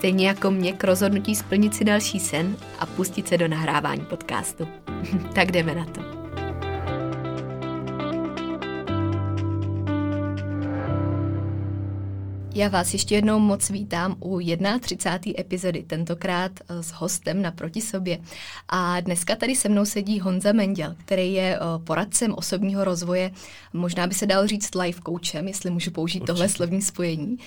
Stejně jako mě k rozhodnutí splnit si další sen a pustit se do nahrávání podcastu. tak jdeme na to. Já vás ještě jednou moc vítám u 31. epizody, tentokrát eh, s hostem naproti sobě. A dneska tady se mnou sedí Honza Menděl, který je eh, poradcem osobního rozvoje, možná by se dal říct life coachem, jestli můžu použít Určitě. tohle slovní spojení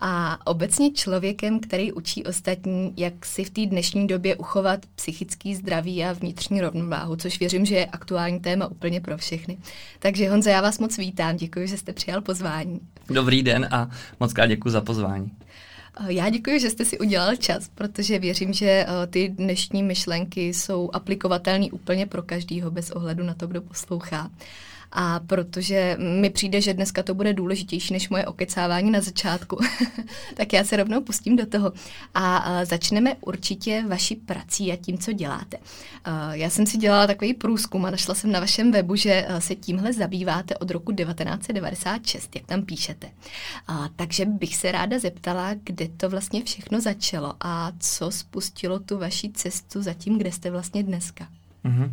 a obecně člověkem, který učí ostatní, jak si v té dnešní době uchovat psychický zdraví a vnitřní rovnováhu, což věřím, že je aktuální téma úplně pro všechny. Takže Honza, já vás moc vítám, děkuji, že jste přijal pozvání. Dobrý den a moc krát děkuji za pozvání. Já děkuji, že jste si udělal čas, protože věřím, že eh, ty dnešní myšlenky jsou aplikovatelné úplně pro každýho bez ohledu na to, kdo poslouchá. A protože mi přijde, že dneska to bude důležitější než moje okecávání na začátku, tak já se rovnou pustím do toho. A začneme určitě vaší prací a tím, co děláte. Já jsem si dělala takový průzkum a našla jsem na vašem webu, že se tímhle zabýváte od roku 1996, jak tam píšete. Takže bych se ráda zeptala, kde to vlastně všechno začalo a co spustilo tu vaši cestu za tím, kde jste vlastně dneska. Mm-hmm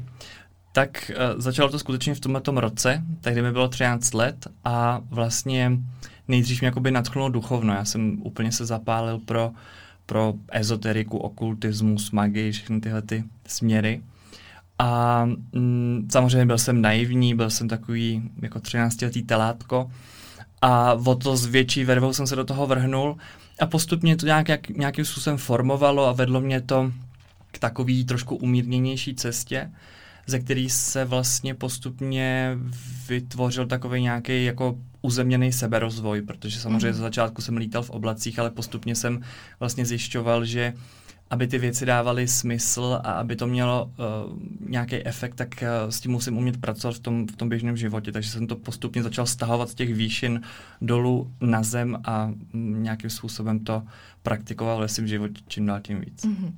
tak uh, začalo to skutečně v tomhle roce, tehdy mi bylo 13 let a vlastně nejdřív mě jakoby nadchnulo duchovno. Já jsem úplně se zapálil pro, pro ezoteriku, okultismus, magii, všechny tyhle ty směry. A mm, samozřejmě byl jsem naivní, byl jsem takový jako 13-letý telátko a o to s větší vervou jsem se do toho vrhnul a postupně to nějak, jak, nějakým způsobem formovalo a vedlo mě to k takový trošku umírněnější cestě ze který se vlastně postupně vytvořil takový nějaký jako uzemněný seberozvoj, protože samozřejmě mm. za začátku jsem lítal v oblacích, ale postupně jsem vlastně zjišťoval, že aby ty věci dávaly smysl a aby to mělo uh, nějaký efekt, tak uh, s tím musím umět pracovat v tom, v tom běžném životě. Takže jsem to postupně začal stahovat z těch výšin dolů na zem a mm, nějakým způsobem to praktikoval ve svém životě čím dál tím víc. Mm-hmm.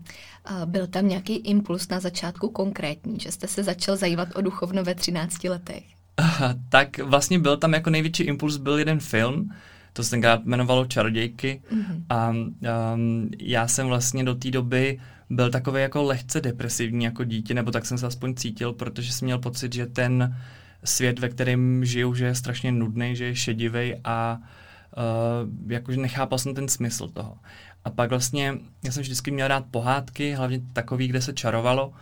A byl tam nějaký impuls na začátku konkrétní, že jste se začal zajímat o duchovno ve 13 letech? tak vlastně byl tam jako největší impuls byl jeden film, to se tenkrát jmenovalo Čarodějky mm-hmm. a um, já jsem vlastně do té doby byl takový jako lehce depresivní jako dítě, nebo tak jsem se aspoň cítil, protože jsem měl pocit, že ten svět, ve kterém žiju, že je strašně nudný, že je šedivý a uh, jakože nechápal jsem ten smysl toho. A pak vlastně, já jsem vždycky měl rád pohádky, hlavně takový, kde se čarovalo.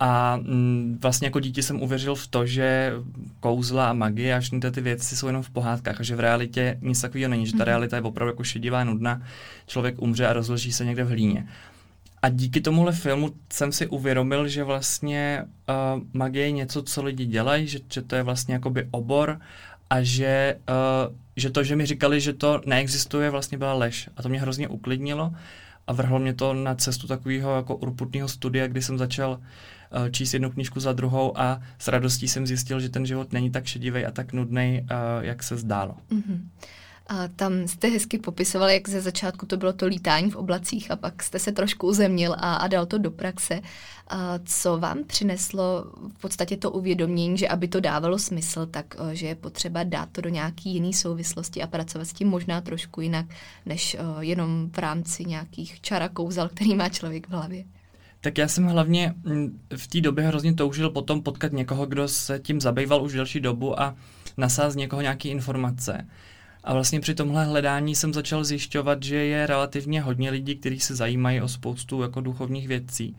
A mm, vlastně jako dítě jsem uvěřil v to, že kouzla a magie a všechny ty věci jsou jenom v pohádkách a že v realitě nic takového není, že ta mm-hmm. realita je opravdu jako šedivá, nudná, člověk umře a rozloží se někde v hlíně. A díky tomuhle filmu jsem si uvědomil, že vlastně uh, magie je něco, co lidi dělají, že, že to je vlastně jakoby obor a že, uh, že to, že mi říkali, že to neexistuje, vlastně byla lež. A to mě hrozně uklidnilo a vrhlo mě to na cestu takového jako urputného studia, kdy jsem začal uh, číst jednu knížku za druhou a s radostí jsem zjistil, že ten život není tak šedivý a tak nudný, uh, jak se zdálo. Mm-hmm. A tam jste hezky popisoval, jak ze začátku to bylo to lítání v oblacích a pak jste se trošku uzemnil a, a dal to do praxe. A co vám přineslo v podstatě to uvědomění, že aby to dávalo smysl, tak eh, že je potřeba dát to do nějaký jiný souvislosti a pracovat s tím možná trošku jinak, než eh, jenom v rámci nějakých čara kouzel, který má člověk v hlavě? Tak já jsem hlavně mm, v té době hrozně toužil potom potkat někoho, kdo se tím zabýval už delší dobu a nasáz z někoho nějaké informace. A vlastně při tomhle hledání jsem začal zjišťovat, že je relativně hodně lidí, kteří se zajímají o spoustu jako duchovních věcí.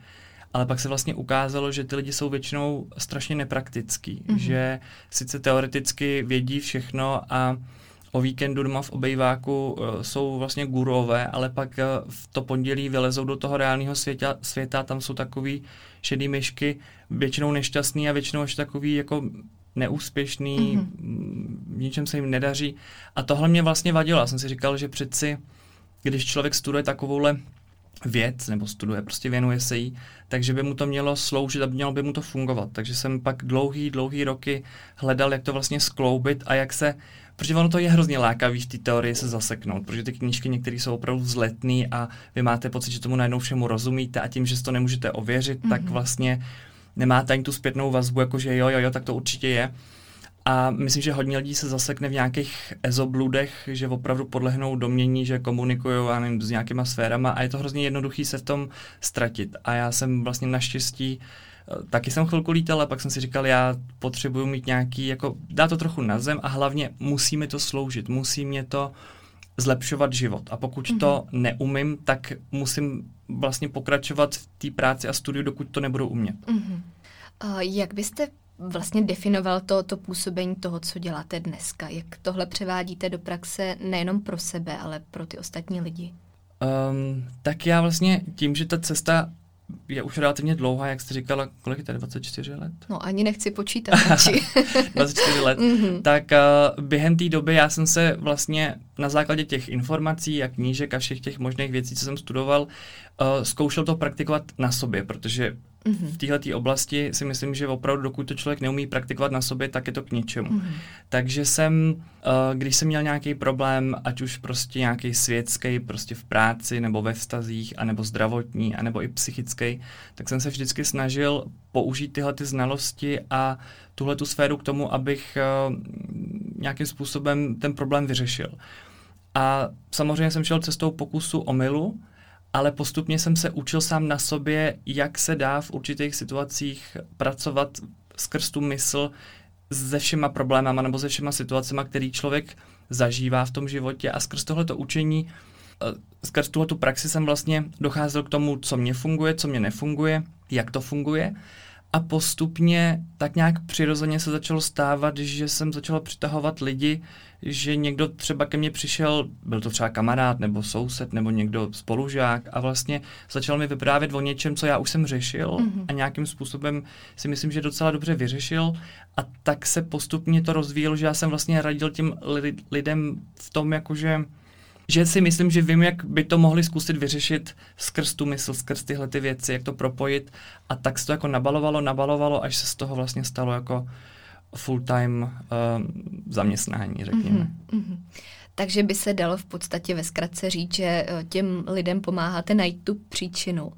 ale pak se vlastně ukázalo, že ty lidi jsou většinou strašně nepraktický, mm-hmm. že sice teoreticky vědí všechno a o víkendu doma v obejváku uh, jsou vlastně gurové, ale pak uh, v to pondělí vylezou do toho reálného světa, světa, tam jsou takový šedý myšky, většinou nešťastný a většinou ještě takový jako neúspěšný, mm-hmm. v ničem se jim nedaří. A tohle mě vlastně vadilo. Já jsem si říkal, že přeci, když člověk studuje takovouhle věc, nebo studuje, prostě věnuje se jí, takže by mu to mělo sloužit a mělo by mu to fungovat. Takže jsem pak dlouhý, dlouhý roky hledal, jak to vlastně skloubit a jak se Protože ono to je hrozně lákavý v té teorii se zaseknout, protože ty knížky některé jsou opravdu vzletný a vy máte pocit, že tomu najednou všemu rozumíte a tím, že si to nemůžete ověřit, mm-hmm. tak mhm. vlastně nemáte ani tu zpětnou vazbu, jako že jo, jo, jo, tak to určitě je. A myslím, že hodně lidí se zasekne v nějakých ezobludech, že opravdu podlehnou domění, že komunikují s nějakýma sférama a je to hrozně jednoduchý se v tom ztratit. A já jsem vlastně naštěstí eh, taky jsem chvilku lítal, a pak jsem si říkal, já potřebuju mít nějaký, jako dá to trochu na zem a hlavně musí mi to sloužit, musí mě to zlepšovat život. A pokud mm-hmm. to neumím, tak musím vlastně pokračovat v té práci a studiu, dokud to nebudu umět. Mm-hmm. Uh, jak byste vlastně definoval to, to působení toho, co děláte dneska? Jak tohle převádíte do praxe nejenom pro sebe, ale pro ty ostatní lidi? Um, tak já vlastně tím, že ta cesta je už relativně dlouhá, jak jste říkala, kolik je to, 24 let? No ani nechci počítat. 24 let. Mm-hmm. Tak uh, během té doby já jsem se vlastně na základě těch informací a knížek a všech těch možných věcí, co jsem studoval, uh, zkoušel to praktikovat na sobě, protože Mm-hmm. V této oblasti si myslím, že opravdu, dokud to člověk neumí praktikovat na sobě, tak je to k ničemu. Mm-hmm. Takže jsem, uh, když jsem měl nějaký problém, ať už prostě nějaký světský, prostě v práci, nebo ve vztazích, anebo zdravotní, anebo i psychický, tak jsem se vždycky snažil použít tyhle ty znalosti a tuhle tu sféru k tomu, abych uh, nějakým způsobem ten problém vyřešil. A samozřejmě jsem šel cestou pokusu o milu, ale postupně jsem se učil sám na sobě, jak se dá v určitých situacích pracovat skrz tu mysl se všema problémama nebo se všema situacemi, který člověk zažívá v tom životě. A skrz tohleto učení, eh, skrz tuhletu praxi jsem vlastně docházel k tomu, co mě funguje, co mě nefunguje, jak to funguje. A postupně tak nějak přirozeně se začalo stávat, že jsem začal přitahovat lidi, že někdo třeba ke mně přišel, byl to třeba kamarád nebo soused nebo někdo spolužák a vlastně začal mi vyprávět o něčem, co já už jsem řešil mm-hmm. a nějakým způsobem si myslím, že docela dobře vyřešil a tak se postupně to rozvíjelo, že já jsem vlastně radil těm lidem v tom, jakože že si myslím, že vím, jak by to mohli zkusit vyřešit skrz tu mysl, skrz tyhle ty věci, jak to propojit a tak se to jako nabalovalo, nabalovalo, až se z toho vlastně stalo jako full-time uh, zaměstnání, řekněme. Mm-hmm. Takže by se dalo v podstatě ve zkratce říct, že eh, těm lidem pomáháte najít tu příčinu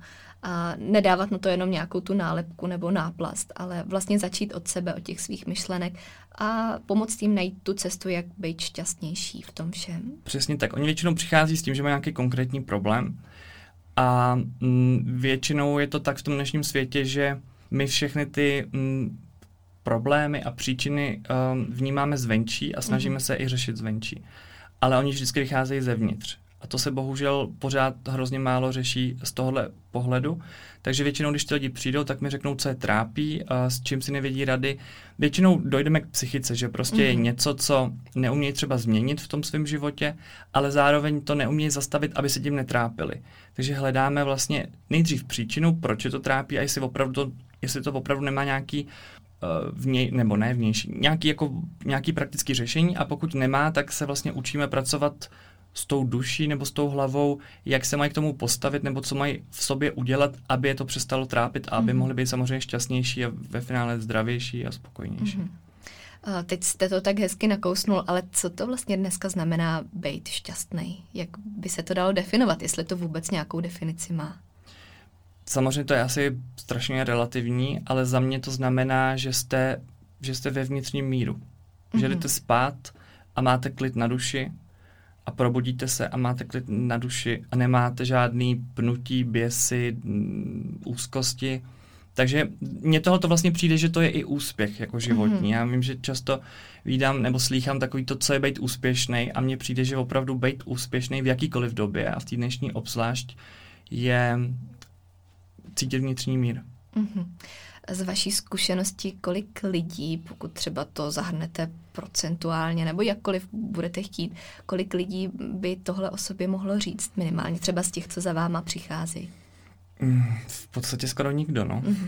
a nedávat na to jenom nějakou tu nálepku nebo náplast, ale vlastně začít od sebe, od těch svých myšlenek a pomoct jim najít tu cestu, jak být šťastnější v tom všem. Přesně tak. Oni většinou přichází s tím, že mají nějaký konkrétní problém a mm, většinou je to tak v tom dnešním světě, že my všechny ty mm, problémy a příčiny um, vnímáme zvenčí a snažíme mm-hmm. se i řešit zvenčí. Ale oni vždycky vycházejí zevnitř. A to se bohužel pořád hrozně málo řeší z tohohle pohledu. Takže většinou, když ty lidi přijdou, tak mi řeknou, co je trápí, a s čím si nevědí rady. Většinou dojdeme k psychice, že prostě mm-hmm. je mhm. něco, co neumějí třeba změnit v tom svém životě, ale zároveň to neumějí zastavit, aby se tím netrápili. Takže hledáme vlastně nejdřív příčinu, proč je to trápí a jestli, opravdu to, jestli to opravdu nemá nějaký vně, nebo ne vnější, nějaký, jako, nějaký praktický řešení a pokud nemá, tak se vlastně učíme pracovat s tou duší nebo s tou hlavou, jak se mají k tomu postavit nebo co mají v sobě udělat, aby je to přestalo trápit a aby mm. mohli být samozřejmě šťastnější a ve finále zdravější a spokojnější. Mm. Teď jste to tak hezky nakousnul, ale co to vlastně dneska znamená být šťastný? Jak by se to dalo definovat, jestli to vůbec nějakou definici má? Samozřejmě to je asi strašně relativní, ale za mě to znamená, že jste, že jste ve vnitřním míru. Mm-hmm. Že mhm. jdete spát a máte klid na duši a probudíte se a máte klid na duši a nemáte žádný pnutí, běsy, mm, úzkosti. Takže mně toho to vlastně přijde, že to je i úspěch jako životní. Mm-hmm. Já vím, že často vídám nebo slýchám takový to, co je být úspěšný a mně přijde, že opravdu být úspěšný v jakýkoliv době a v té dnešní obzvlášť je cítit vnitřní mír. Mm-hmm. Z vaší zkušenosti, kolik lidí, pokud třeba to zahrnete procentuálně nebo jakkoliv budete chtít, kolik lidí by tohle o sobě mohlo říct minimálně, třeba z těch, co za váma přicházejí? Mm, v podstatě skoro nikdo, no. Mm-hmm.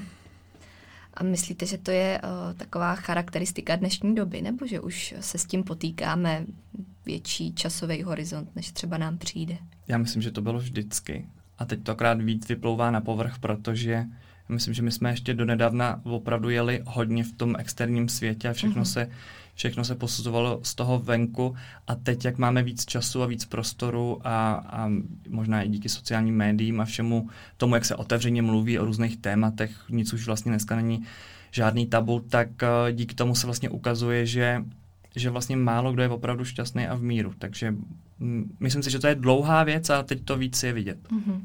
A myslíte, že to je uh, taková charakteristika dnešní doby, nebo že už se s tím potýkáme větší časový horizont, než třeba nám přijde? Já myslím, že to bylo vždycky. A teď to akorát víc vyplouvá na povrch, protože myslím, že my jsme ještě donedávna opravdu jeli hodně v tom externím světě a všechno mm-hmm. se všechno se posuzovalo z toho venku a teď, jak máme víc času a víc prostoru a, a možná i díky sociálním médiím a všemu tomu, jak se otevřeně mluví o různých tématech, nic už vlastně dneska není žádný tabu, tak uh, díky tomu se vlastně ukazuje, že že vlastně málo kdo je opravdu šťastný a v míru. Takže myslím si, že to je dlouhá věc a teď to víc je vidět. Mm-hmm.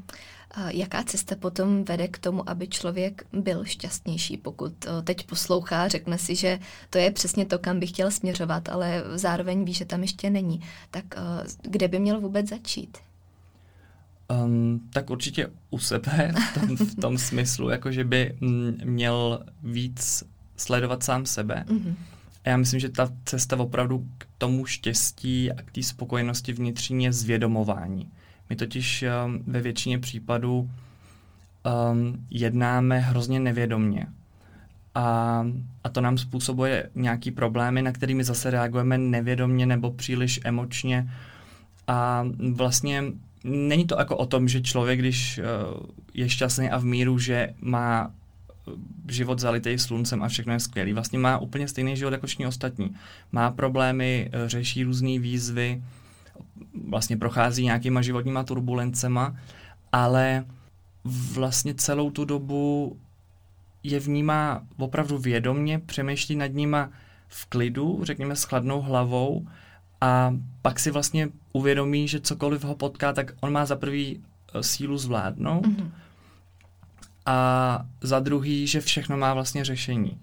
Jaká cesta potom vede k tomu, aby člověk byl šťastnější, pokud teď poslouchá, řekne si, že to je přesně to, kam by chtěl směřovat, ale zároveň ví, že tam ještě není. Tak kde by měl vůbec začít? Um, tak určitě u sebe, v tom, v tom smyslu, jako že by měl víc sledovat sám sebe. Mm-hmm. A já myslím, že ta cesta opravdu k tomu štěstí a k té spokojenosti vnitřní je zvědomování. My totiž um, ve většině případů um, jednáme hrozně nevědomně. A, a to nám způsobuje nějaký problémy, na kterými zase reagujeme nevědomně nebo příliš emočně. A vlastně není to jako o tom, že člověk, když uh, je šťastný a v míru, že má život zalitý sluncem a všechno je skvělý. Vlastně má úplně stejný život jako všichni ostatní. Má problémy, uh, řeší různé výzvy, vlastně prochází nějakýma životníma turbulencema, ale vlastně celou tu dobu je vnímá opravdu vědomně, přemýšlí nad nima v klidu, řekněme s chladnou hlavou a pak si vlastně uvědomí, že cokoliv ho potká, tak on má za prvý eh, sílu zvládnout mm-hmm. A za druhý, že všechno má vlastně řešení.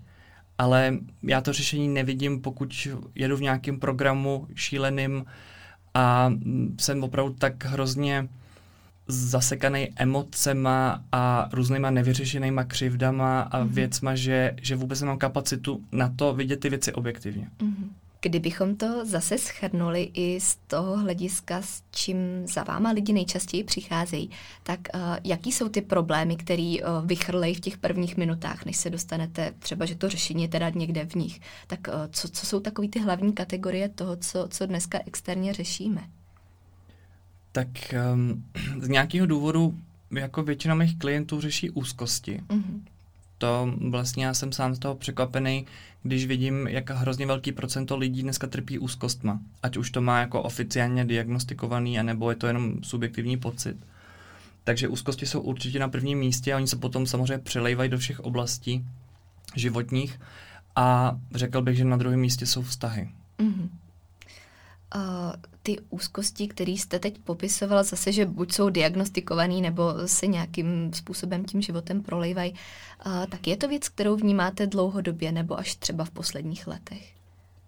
Ale já to řešení nevidím, pokud jedu v nějakém programu šíleným, a jsem opravdu tak hrozně zasekaný emocema a různýma nevyřešenýma křivdama a mm-hmm. věcma, že, že vůbec nemám kapacitu na to vidět ty věci objektivně. Mm-hmm. Kdybychom to zase schrnuli i z toho hlediska, s čím za váma lidi nejčastěji přicházejí, tak uh, jaký jsou ty problémy, které uh, vychrlejí v těch prvních minutách, než se dostanete, třeba, že to řešení je teda někde v nich. Tak uh, co, co jsou takové ty hlavní kategorie toho, co, co dneska externě řešíme? Tak um, z nějakého důvodu jako většina mých klientů řeší úzkosti. Mm-hmm to vlastně já jsem sám z toho překvapený, když vidím, jak hrozně velký procento lidí dneska trpí úzkostma. Ať už to má jako oficiálně diagnostikovaný, anebo je to jenom subjektivní pocit. Takže úzkosti jsou určitě na prvním místě a oni se potom samozřejmě přelejvají do všech oblastí životních a řekl bych, že na druhém místě jsou vztahy. Mm-hmm uh, ty úzkosti, které jste teď popisoval, zase, že buď jsou diagnostikovaný, nebo se nějakým způsobem tím životem prolejvají, uh, tak je to věc, kterou vnímáte dlouhodobě, nebo až třeba v posledních letech?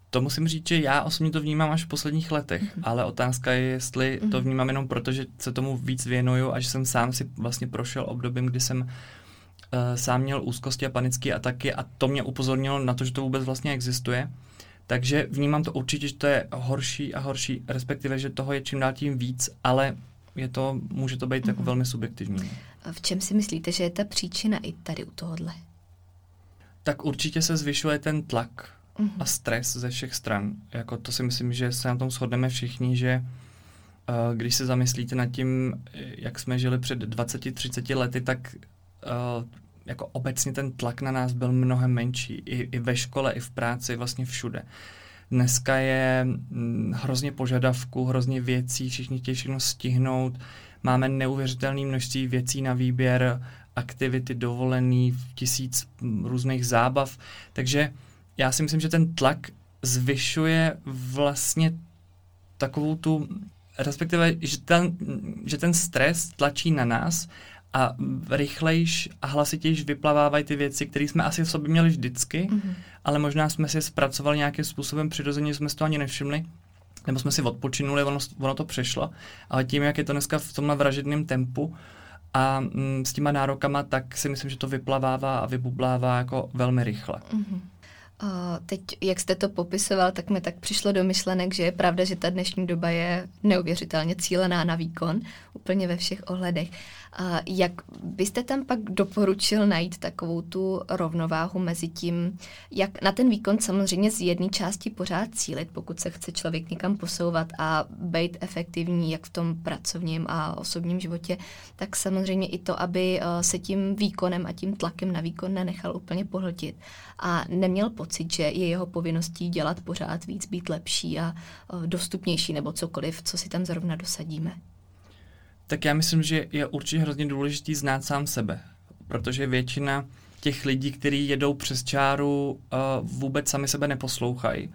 To musím říct, že já osobně to vnímám až v posledních letech, mm-hmm. ale otázka je, jestli mm-hmm. to mhm. vnímám jenom proto, že se tomu víc věnuju a že jsem sám si vlastně prošel obdobím, kdy jsem uh, sám měl úzkosti a panické ataky a to mě upozornilo na to, že to vůbec vlastně existuje. Takže vnímám to určitě, že to je horší a horší, respektive, že toho je čím dál tím víc, ale je to, může to být mm-hmm. jako mhm. velmi subjektivní. A v čem si myslíte, že je ta příčina i tady u tohohle? Tak určitě se zvyšuje ten tlak mm-hmm. a stres ze všech stran. Jako to si myslím, že se na tom shodneme všichni, že uh, když se zamyslíte nad tím, jak jsme žili před 20-30 lety, tak uh, jako obecně ten tlak na nás byl mnohem menší. I, i ve škole, i v práci, vlastně všude. Dneska je hm, hrozně požadavků, hrozně věcí, všichni chtějí všechno stihnout, máme neuvěřitelné množství věcí na výběr, aktivity dovolený, tisíc hm, různých zábav, takže já si myslím, že ten tlak zvyšuje vlastně takovou tu, respektive, že ten, že ten stres tlačí na nás a rychlejš a hlasitějš vyplavávají ty věci, které jsme asi v sobě měli vždycky, mm-hmm. ale možná jsme si je zpracovali nějakým způsobem přirozeně, jsme si to ani nevšimli, nebo jsme si odpočinuli, ono, ono to přešlo, ale tím, jak je to dneska v tomhle vražedném tempu a mm, s těma nárokama tak si myslím, že to vyplavává a vybublává jako velmi rychle. Mm-hmm. Teď, jak jste to popisoval, tak mi tak přišlo do myšlenek, že je pravda, že ta dnešní doba je neuvěřitelně cílená na výkon, úplně ve všech ohledech. Jak byste tam pak doporučil najít takovou tu rovnováhu mezi tím, jak na ten výkon samozřejmě z jedné části pořád cílit, pokud se chce člověk někam posouvat a být efektivní jak v tom pracovním a osobním životě, tak samozřejmě i to, aby eh, se tím výkonem a tím tlakem na výkon nenechal úplně pohltit. A neměl pocit, že je jeho povinností dělat pořád víc, být lepší a eh, dostupnější nebo cokoliv, co si tam zrovna dosadíme tak já myslím, že je určitě hrozně důležitý znát sám sebe, protože většina těch lidí, kteří jedou přes čáru, uh, vůbec sami sebe neposlouchají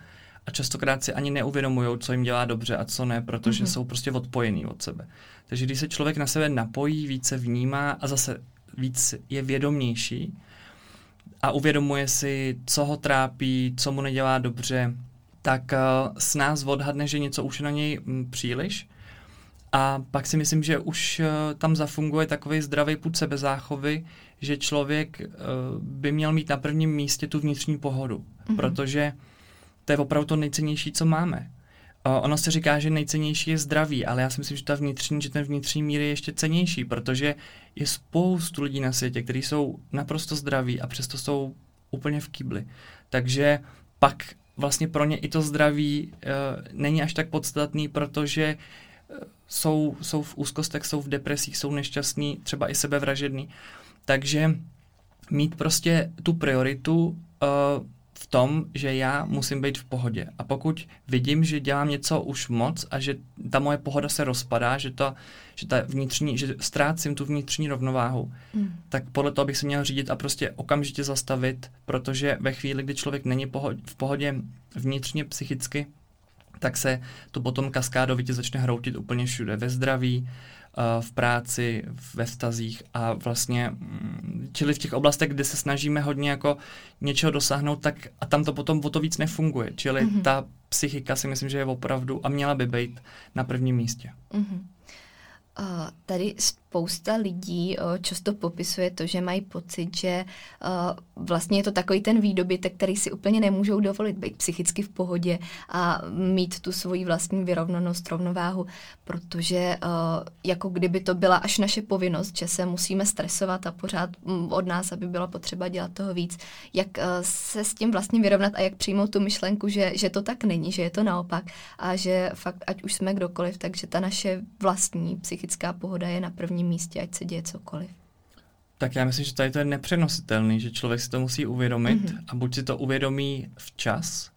a častokrát si ani neuvědomují, co jim dělá dobře a co ne, protože mm-hmm. jsou prostě odpojení od sebe. Takže když se člověk na sebe napojí, více vnímá a zase víc je vědomější a uvědomuje si, co ho trápí, co mu nedělá dobře, tak uh, s nás odhadne, že něco už je na něj mm, příliš a pak si myslím, že už uh, tam zafunguje takový zdravý půd sebezáchovy, že člověk uh, by měl mít na prvním místě tu vnitřní pohodu, mm-hmm. protože to je opravdu to nejcennější, co máme. Ono se říká, že nejcennější je zdraví, ale já si myslím, že ta vnitřní, že ten vnitřní mír je ještě cenější, protože je spoustu lidí na světě, kteří jsou naprosto zdraví a přesto jsou úplně v kýbli. Takže pak vlastně pro ně i to zdraví uh, není až tak podstatný, protože jsou, jsou v úzkostech, jsou v depresích, jsou nešťastní, třeba i sebevražední. Takže mít prostě tu prioritu uh, v tom, že já musím být v pohodě. A pokud vidím, že dělám něco už moc a že ta moje pohoda se rozpadá, že, to, že, ta vnitřní, že ztrácím tu vnitřní rovnováhu, mm. tak podle toho bych se měl řídit a prostě okamžitě zastavit, protože ve chvíli, kdy člověk není v pohodě vnitřně, psychicky, tak se to potom kaskádovitě začne hroutit úplně všude. Ve zdraví, eh, v práci, ve vztazích a vlastně, mm, čili v těch oblastech, kde se snažíme hodně jako něčeho dosáhnout, tak a tam to potom o to víc nefunguje. Čili mm-hmm. ta psychika si myslím, že je opravdu a měla by být na prvním místě. Mm-hmm. Uh, tady spousta lidí uh, často popisuje to, že mají pocit, že uh, vlastně je to takový ten výdobytek, který si úplně nemůžou dovolit být psychicky v pohodě a mít tu svoji vlastní vyrovnanost, rovnováhu, protože jako kdyby to byla až naše povinnost, že se musíme stresovat a pořád mm, od nás, aby byla potřeba dělat toho víc. Jak se s tím vlastně vyrovnat a jak přijmout tu myšlenku, že, že to tak není, že je to naopak a že fakt, ať už jsme kdokoliv, takže ta naše vlastní psychická pohoda je na prvním prvním místě, ať se děje cokoliv. Tak já myslím, že tady to je nepřenositelný, že člověk si to musí uvědomit mm-hmm. a buď si to uvědomí včas,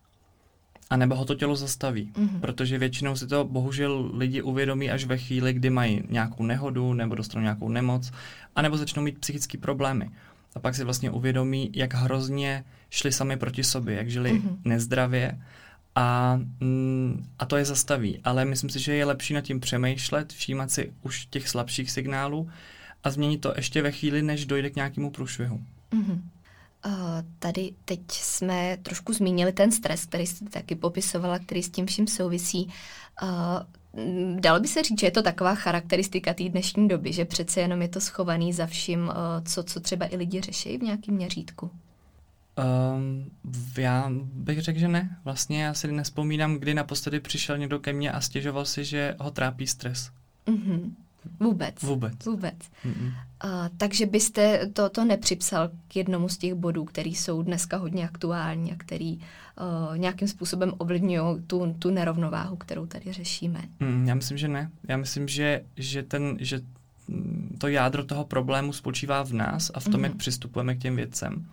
a nebo ho to tělo zastaví. Mm-hmm. Protože většinou si to bohužel lidi uvědomí až ve chvíli, kdy mají nějakou nehodu nebo dostanou nějakou nemoc, anebo začnou mít psychické problémy. A pak si vlastně uvědomí, jak hrozně šli sami proti sobě, jak žili mm-hmm. nezdravě a, mm, a to je zastaví. Ale myslím si, že je lepší nad tím přemýšlet, všímat si už těch slabších signálů a změnit to ještě ve chvíli, než dojde k nějakému průšvihu. Mm-hmm. Tady teď jsme trošku zmínili ten stres, který jste taky popisovala, který s tím vším souvisí. Uh, dalo by se říct, že je to taková charakteristika té dnešní doby, že přece jenom je to schovaný za vším, uh, co, co třeba i lidi řeší v nějakém měřítku? Um, já bych řekl, že ne. Vlastně já si nespomínám, kdy naposledy přišel někdo ke mně a stěžoval si, že ho trápí stres. Mm-hmm. Vůbec. Vůbec. Vůbec. Mm-mm. Uh, takže byste to, to nepřipsal k jednomu z těch bodů, který jsou dneska hodně aktuální a který uh, nějakým způsobem ovlivňují tu, tu nerovnováhu, kterou tady řešíme. Mm, já myslím, že ne. Já myslím, že, že, ten, že to jádro toho problému spočívá v nás a v tom, mm-hmm. jak přistupujeme k těm věcem.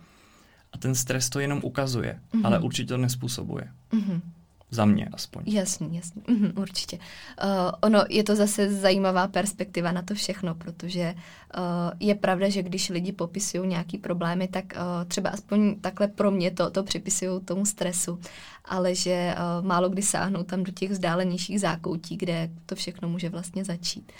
A ten stres to jenom ukazuje, mm-hmm. ale určitě to nespůsobuje. Mm-hmm. Za mě aspoň. Jasně, jasně, mm, určitě. Uh, ono je to zase zajímavá perspektiva na to všechno, protože uh, je pravda, že když lidi popisují nějaký problémy, tak uh, třeba aspoň takhle pro mě to, to připisují tomu stresu, ale že uh, málo kdy sáhnou tam do těch vzdálenějších zákoutí, kde to všechno může vlastně začít.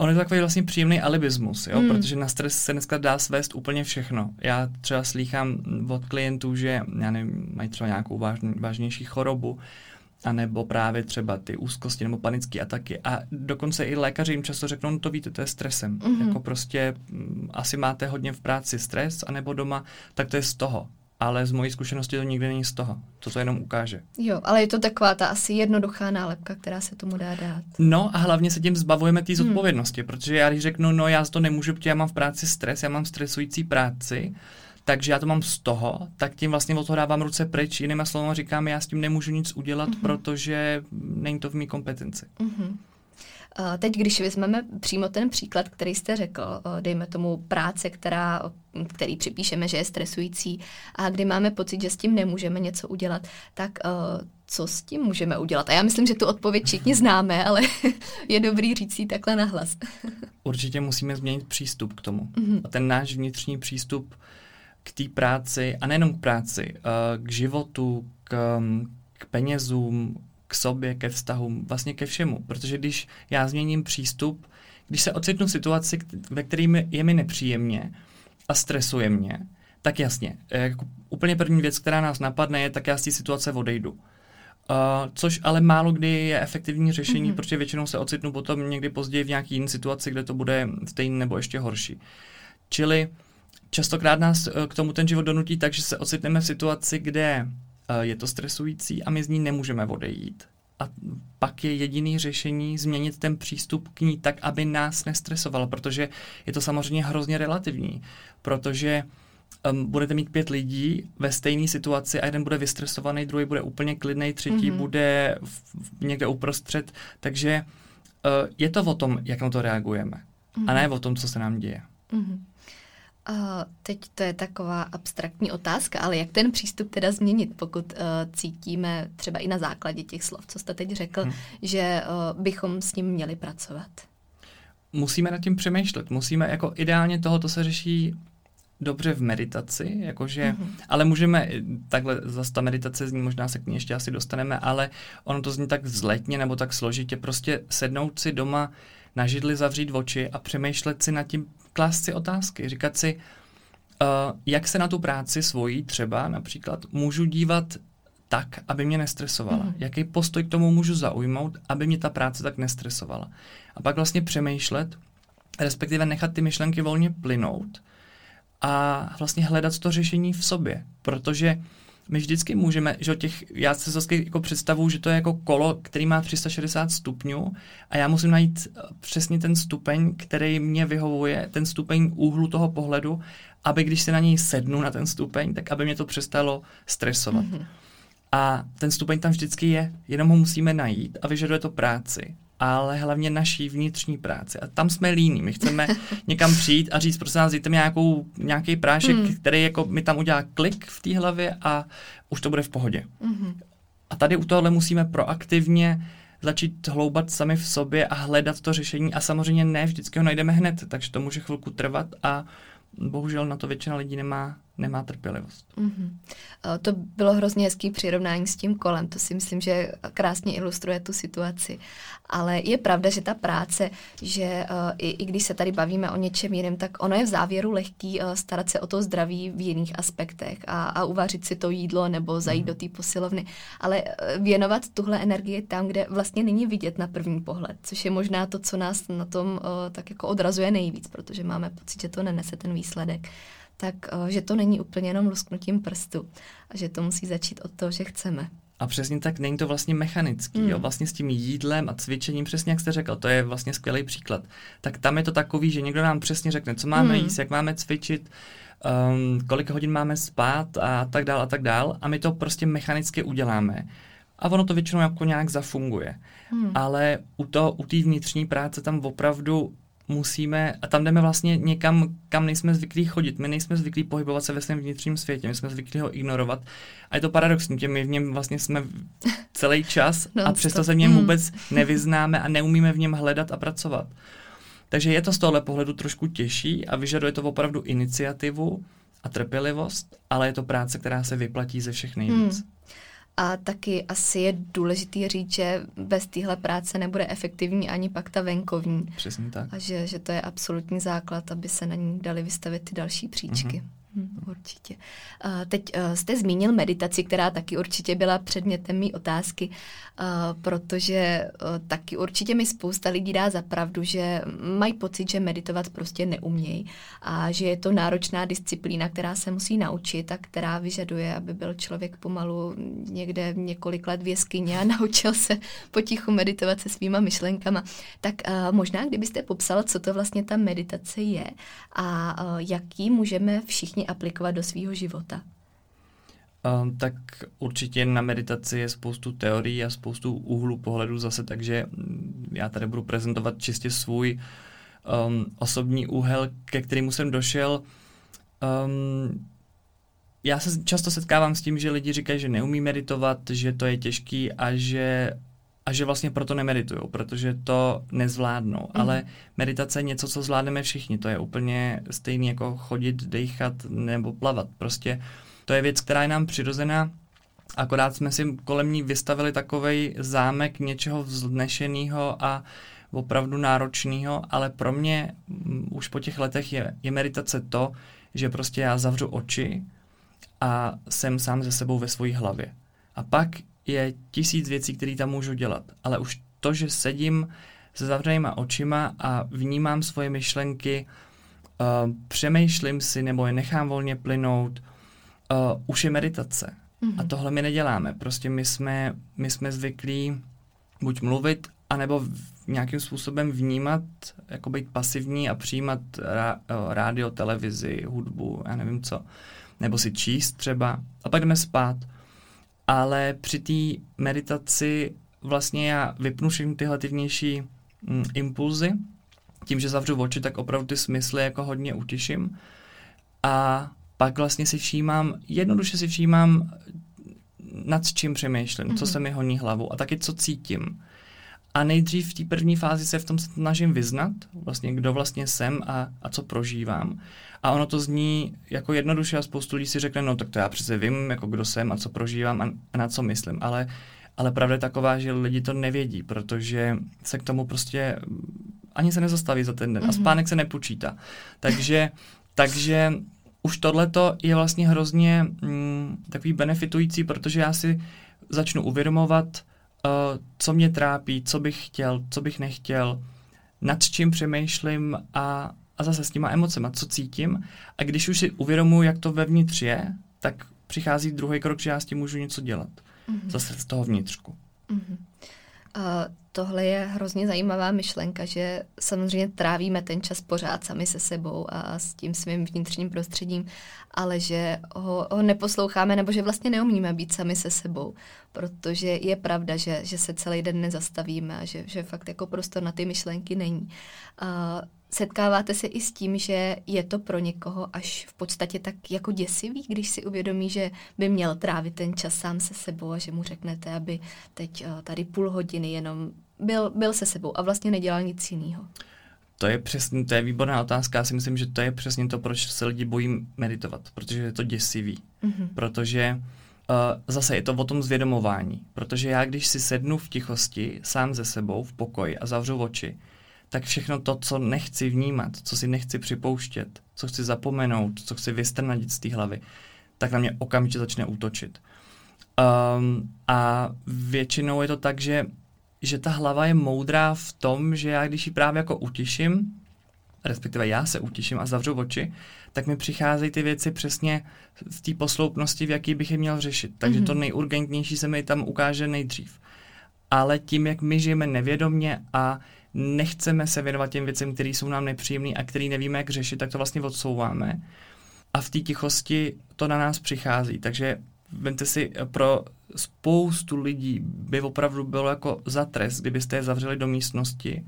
On je to takový vlastně příjemný alibismus, jo? Hmm. protože na stres se dneska dá svést úplně všechno. Já třeba slýchám od klientů, že já nevím, mají třeba nějakou vážný, vážnější chorobu anebo právě třeba ty úzkosti nebo panické ataky. A dokonce i lékaři jim často řeknou, no to víte, to je stresem. Mm-hmm. Jako prostě m, mm, asi máte hodně v práci stres, anebo doma, tak to je z toho ale z mojí zkušenosti to nikdy není z toho. To to jenom ukáže. Jo, ale je to taková ta asi jednoduchá nálepka, která se tomu dá dát. No a hlavně se tím zbavujeme té hmm. zodpovědnosti, hmm. protože já když řeknu, no já to nemůžu, protože já mám v práci stres, já mám stresující práci, takže já to mám z toho, tak tím vlastně od toho dávám ruce pryč. Jinými slovy říkám, já s tím nemůžu nic udělat, mm-hmm. protože není to v mý kompetenci. Mm-hmm. Teď, když vezmeme přímo ten příklad, který jste řekl, dejme tomu práce, která, který připíšeme, že je stresující a kdy máme pocit, že s tím nemůžeme něco udělat, tak co s tím můžeme udělat? A já myslím, že tu odpověď všichni známe, ale je dobrý říct si takhle nahlas. Určitě musíme změnit přístup k tomu. Mm-hmm. A ten náš vnitřní přístup k té práci, a nejenom k práci, k životu, k, k penězům, k sobě, ke vztahům, vlastně ke všemu. Protože když já změním přístup, když se ocitnu v situaci, ve které je mi nepříjemně a stresuje mě, tak jasně, jako úplně první věc, která nás napadne, je, tak já z té situace odejdu. Uh, což ale málo kdy je efektivní řešení, mm-hmm. protože většinou se ocitnu potom někdy později v nějaké jiné situaci, kde to bude stejný nebo ještě horší. Čili častokrát nás uh, k tomu ten život donutí tak, že se ocitneme v situaci, kde Eh, je to stresující a my z ní nemůžeme odejít. A pak je jediný řešení změnit ten přístup k ní tak, aby nás nestresoval, protože je to samozřejmě hrozně relativní, protože um, budete mít pět lidí ve stejné situaci a jeden bude vystresovaný, druhý bude úplně klidný, třetí mm-hmm. bude v, v, někde uprostřed, takže uh, je to o tom, jak na to reagujeme mm-hmm. a ne o tom, co se nám děje. Mm-hmm. Uh, teď to je taková abstraktní otázka, ale jak ten přístup teda změnit, pokud uh, cítíme třeba i na základě těch slov, co jste teď řekl, hmm. že uh, bychom s ním měli pracovat? Musíme nad tím přemýšlet. Musíme, jako ideálně tohoto se řeší dobře v meditaci, jakože, mm-hmm. ale můžeme, takhle zase ta meditace zní, možná se k ní ještě asi dostaneme, ale ono to zní tak vzletně nebo tak složitě, prostě sednout si doma na židli, zavřít oči a přemýšlet si nad tím, klást si otázky, říkat si, uh, jak se na tu práci svojí třeba například můžu dívat tak, aby mě nestresovala. Mm-hmm. Jaký postoj k tomu můžu zaujmout, aby mě ta práce tak nestresovala. A pak vlastně přemýšlet, respektive nechat ty myšlenky volně plynout a vlastně hledat to řešení v sobě. Protože my vždycky můžeme, že těch, já se zase jako představu, že to je jako kolo, který má 360 stupňů a já musím najít eh, přesně ten stupeň, který mě vyhovuje, ten stupeň úhlu toho pohledu, aby když se na něj sednu na ten stupeň, tak aby mě to přestalo stresovat. Mm-hmm. A ten stupeň tam vždycky je, jenom ho musíme najít a vyžaduje to práci ale hlavně naší vnitřní práci. A tam jsme líní. My chceme někam přijít a říct, prosím nás, dejte mi nějakou, nějaký prášek, hmm. který jako mi tam udělá klik v té hlavě a už to bude v pohodě. Hmm. A tady u tohohle musíme proaktivně začít hloubat sami v sobě a hledat to řešení a samozřejmě ne vždycky ho najdeme hned, takže to může chvilku trvat a bohužel na to většina lidí nemá nemá trpělivost. Mm-hmm. To bylo hrozně hezký přirovnání s tím kolem, to si myslím, že krásně ilustruje tu situaci. Ale je pravda, že ta práce, že uh, i, i když se tady bavíme o něčem jiném, tak ono je v závěru lehký uh, starat se o to zdraví v jiných aspektech a, a uvařit si to jídlo nebo zajít mm. do té posilovny. Ale uh, věnovat tuhle energii tam, kde vlastně není vidět na první pohled, což je možná to, co nás na tom uh, tak jako odrazuje nejvíc, protože máme pocit, že to nenese ten výsledek tak eh, že to není úplně jenom lusknutím prstu a že to musí začít od toho, že chceme. A přesně tak, není to vlastně mechanický, mm. jo, vlastně s tím jídlem a cvičením, přesně jak jste řekl, to je vlastně skvělý příklad. Tak tam je to takový, že někdo nám přesně řekne, co máme mm. jíst, jak máme cvičit, um, kolik hodin máme spát a tak dál a tak dál a my to prostě mechanicky uděláme. A ono to většinou jako nějak zafunguje. Hmm. Ale u té u vnitřní práce tam opravdu musíme, a tam jdeme vlastně někam, kam nejsme zvyklí chodit. My nejsme zvyklí pohybovat se ve svém vnitřním světě, my jsme zvyklí ho ignorovat. A je to paradoxní, že my v něm vlastně jsme celý čas a přesto se v něm hmm. vůbec nevyznáme a neumíme v něm hledat a pracovat. Takže je to z tohle pohledu trošku těžší a vyžaduje to opravdu iniciativu a trpělivost, ale je to práce, která se vyplatí ze všech nejvíc. Hmm. A taky asi je důležité říct, že bez téhle práce nebude efektivní ani pak ta venkovní. Přesně tak. A že, že to je absolutní základ, aby se na ní dali vystavit ty další příčky. Mm-hmm. Mm-hmm, určitě. Uh, teď uh, jste zmínil meditaci, která taky určitě byla předmětem mý otázky, uh, protože taky určitě mi spousta lidí dá za pravdu, že mají pocit, že meditovat prostě neumějí a že je to náročná disciplína, která se musí naučit a která vyžaduje, aby byl člověk pomalu někde několik let v jeskyni a naučil se potichu meditovat se svýma myšlenkama. Tak možná, kdybyste popsal, co to vlastně ta meditace je a jaký můžeme všichni aplikovat do svého života? Um, tak určitě na meditaci je spoustu teorií a spoustu úhlu pohledu zase, takže mm, já tady budu prezentovat čistě svůj um, osobní úhel, ke kterému jsem došel. Um, já se často setkávám s tím, že lidi říkají, že neumí meditovat, že to je těžký a že a že vlastně proto nemeditují, protože to nezvládnou. Mm. Ale meditace je něco, co zvládneme všichni. To je úplně stejný jako chodit, dechat nebo plavat. Prostě to je věc, která je nám přirozená, akorát jsme si kolem ní vystavili takový zámek něčeho vznešeného a opravdu náročného, ale pro mě m, už po těch letech je, je meditace to, že prostě já zavřu oči a jsem sám ze sebou ve své hlavě. A pak je tisíc věcí, které tam můžu dělat, ale už to, že sedím se zavřenýma očima a vnímám svoje myšlenky, uh, přemýšlím si nebo je nechám volně plynout, uh, už je meditace. Mm-hmm. A tohle my neděláme. Prostě my jsme, my jsme zvyklí buď mluvit, anebo v, nějakým způsobem vnímat, jako být pasivní a přijímat rá, rádio, televizi, hudbu, já nevím co. Nebo si číst třeba. A pak jdeme spát ale při té meditaci vlastně já vypnu všechny tyhle ty vnější mm, impulzy, tím, že zavřu oči, tak opravdu ty smysly jako hodně utiším a pak vlastně si všímám, jednoduše si všímám, nad čím přemýšlím, mm-hmm. co mhm. se mi honí hlavu a taky co cítím. A nejdřív v té první fázi se v tom snažím vyznat, vlastně kdo vlastně jsem a, a co prožívám. A ono to zní jako jednoduše a spoustu lidí si řekne, no tak to já přece vím, jako kdo jsem a co prožívám a, a na co myslím. Ale, ale pravda je taková, že lidi to nevědí, protože se k tomu prostě ani se nezastaví za ten den mm-hmm. a mhm. spánek se nepočítá. Takže, takže už tohleto je vlastně hrozně mm, takový benefitující, protože já si začnu uvědomovat, uh, co mě trápí, co bych chtěl, co bych nechtěl, nad čím přemýšlím a, a zase s těma emocema, co cítím. A když už si uvědomuji, jak to vevnitř je, tak přichází druhý krok, že já s tím můžu něco dělat. Mm-hmm. Zase z toho vnitřku. Mm-hmm. Uh, tohle je hrozně zajímavá myšlenka, že samozřejmě trávíme ten čas pořád sami se sebou a s tím svým vnitřním prostředím, ale že ho, ho neposloucháme nebo že vlastně neumíme být sami se sebou, protože je pravda, že, že se celý den nezastavíme a že, že fakt jako prostor na ty myšlenky není. Uh, Setkáváte se i s tím, že je to pro někoho až v podstatě tak jako děsivý, když si uvědomí, že by měl trávit ten čas sám se sebou a že mu řeknete, aby teď uh, tady půl hodiny jenom byl, byl se sebou a vlastně nedělal nic jiného? To je přesně, to je výborná otázka. Já si myslím, že to je přesně to, proč se lidi bojí meditovat, protože je to děsivý. Mm-hmm. Protože uh, zase je to o tom zvědomování. Protože já, když si sednu v tichosti, sám ze sebou, v pokoji a zavřu oči, tak všechno to, co nechci vnímat, co si nechci připouštět, co chci zapomenout, co chci vystrnadit z té hlavy, tak na mě okamžitě začne útočit. Um, a většinou je to tak, že, že ta hlava je moudrá v tom, že já když ji právě jako utiším, respektive já se utiším a zavřu oči, tak mi přicházejí ty věci přesně v té posloupnosti, v jaký bych je měl řešit. Takže mm-hmm. to nejurgentnější se mi tam ukáže nejdřív. Ale tím, jak my žijeme nevědomně a nechceme se věnovat těm věcem, které jsou nám nepříjemné a které nevíme, jak řešit, tak to vlastně odsouváme. A v té tichosti to na nás přichází. Takže vemte si, pro spoustu lidí by opravdu bylo jako za trest, kdybyste je zavřeli do místnosti,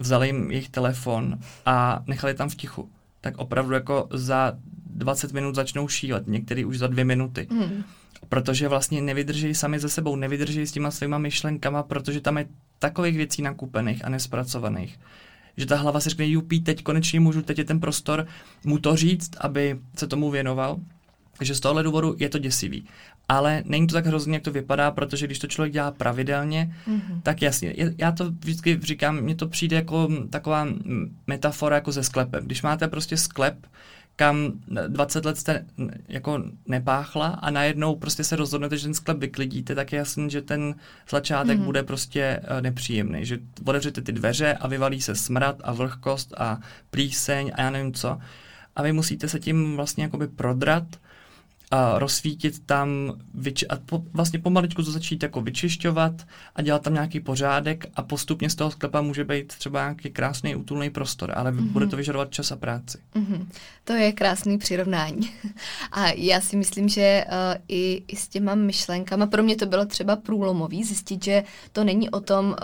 vzali jim jejich telefon a nechali tam v tichu. Tak opravdu jako za 20 minut začnou šílet, některý už za dvě minuty. Mm. Protože vlastně nevydrží sami ze sebou, nevydrží s těma svýma myšlenkama, protože tam je takových věcí nakupených a nespracovaných, že ta hlava si řekne, jupí, teď konečně můžu, teď je ten prostor mu to říct, aby se tomu věnoval. Takže z tohohle důvodu je to děsivý. Ale není to tak hrozně, jak to vypadá, protože když to člověk dělá pravidelně, mm-hmm. tak jasně. Já to vždycky říkám, mně to přijde jako taková metafora jako ze sklepem. Když máte prostě sklep, kam 20 let jste jako nepáchla a najednou prostě se rozhodnete, že ten sklep vyklidíte, tak je jasný, že ten začátek mm-hmm. bude prostě eh, nepříjemný. Že otevřete ty dveře a vyvalí se smrad a vlhkost a plíseň a já nevím co. A vy musíte se tím vlastně jakoby prodrat a rozsvítit tam vyči- a po, vlastně pomaličku to začít jako vyčišťovat a dělat tam nějaký pořádek a postupně z toho sklepa může být třeba nějaký krásný útulný prostor, ale mm-hmm. bude to vyžadovat čas a práci. Mm-hmm. To je krásný přirovnání. A já si myslím, že uh, i, i s těma myšlenkama, pro mě to bylo třeba průlomový, zjistit, že to není o tom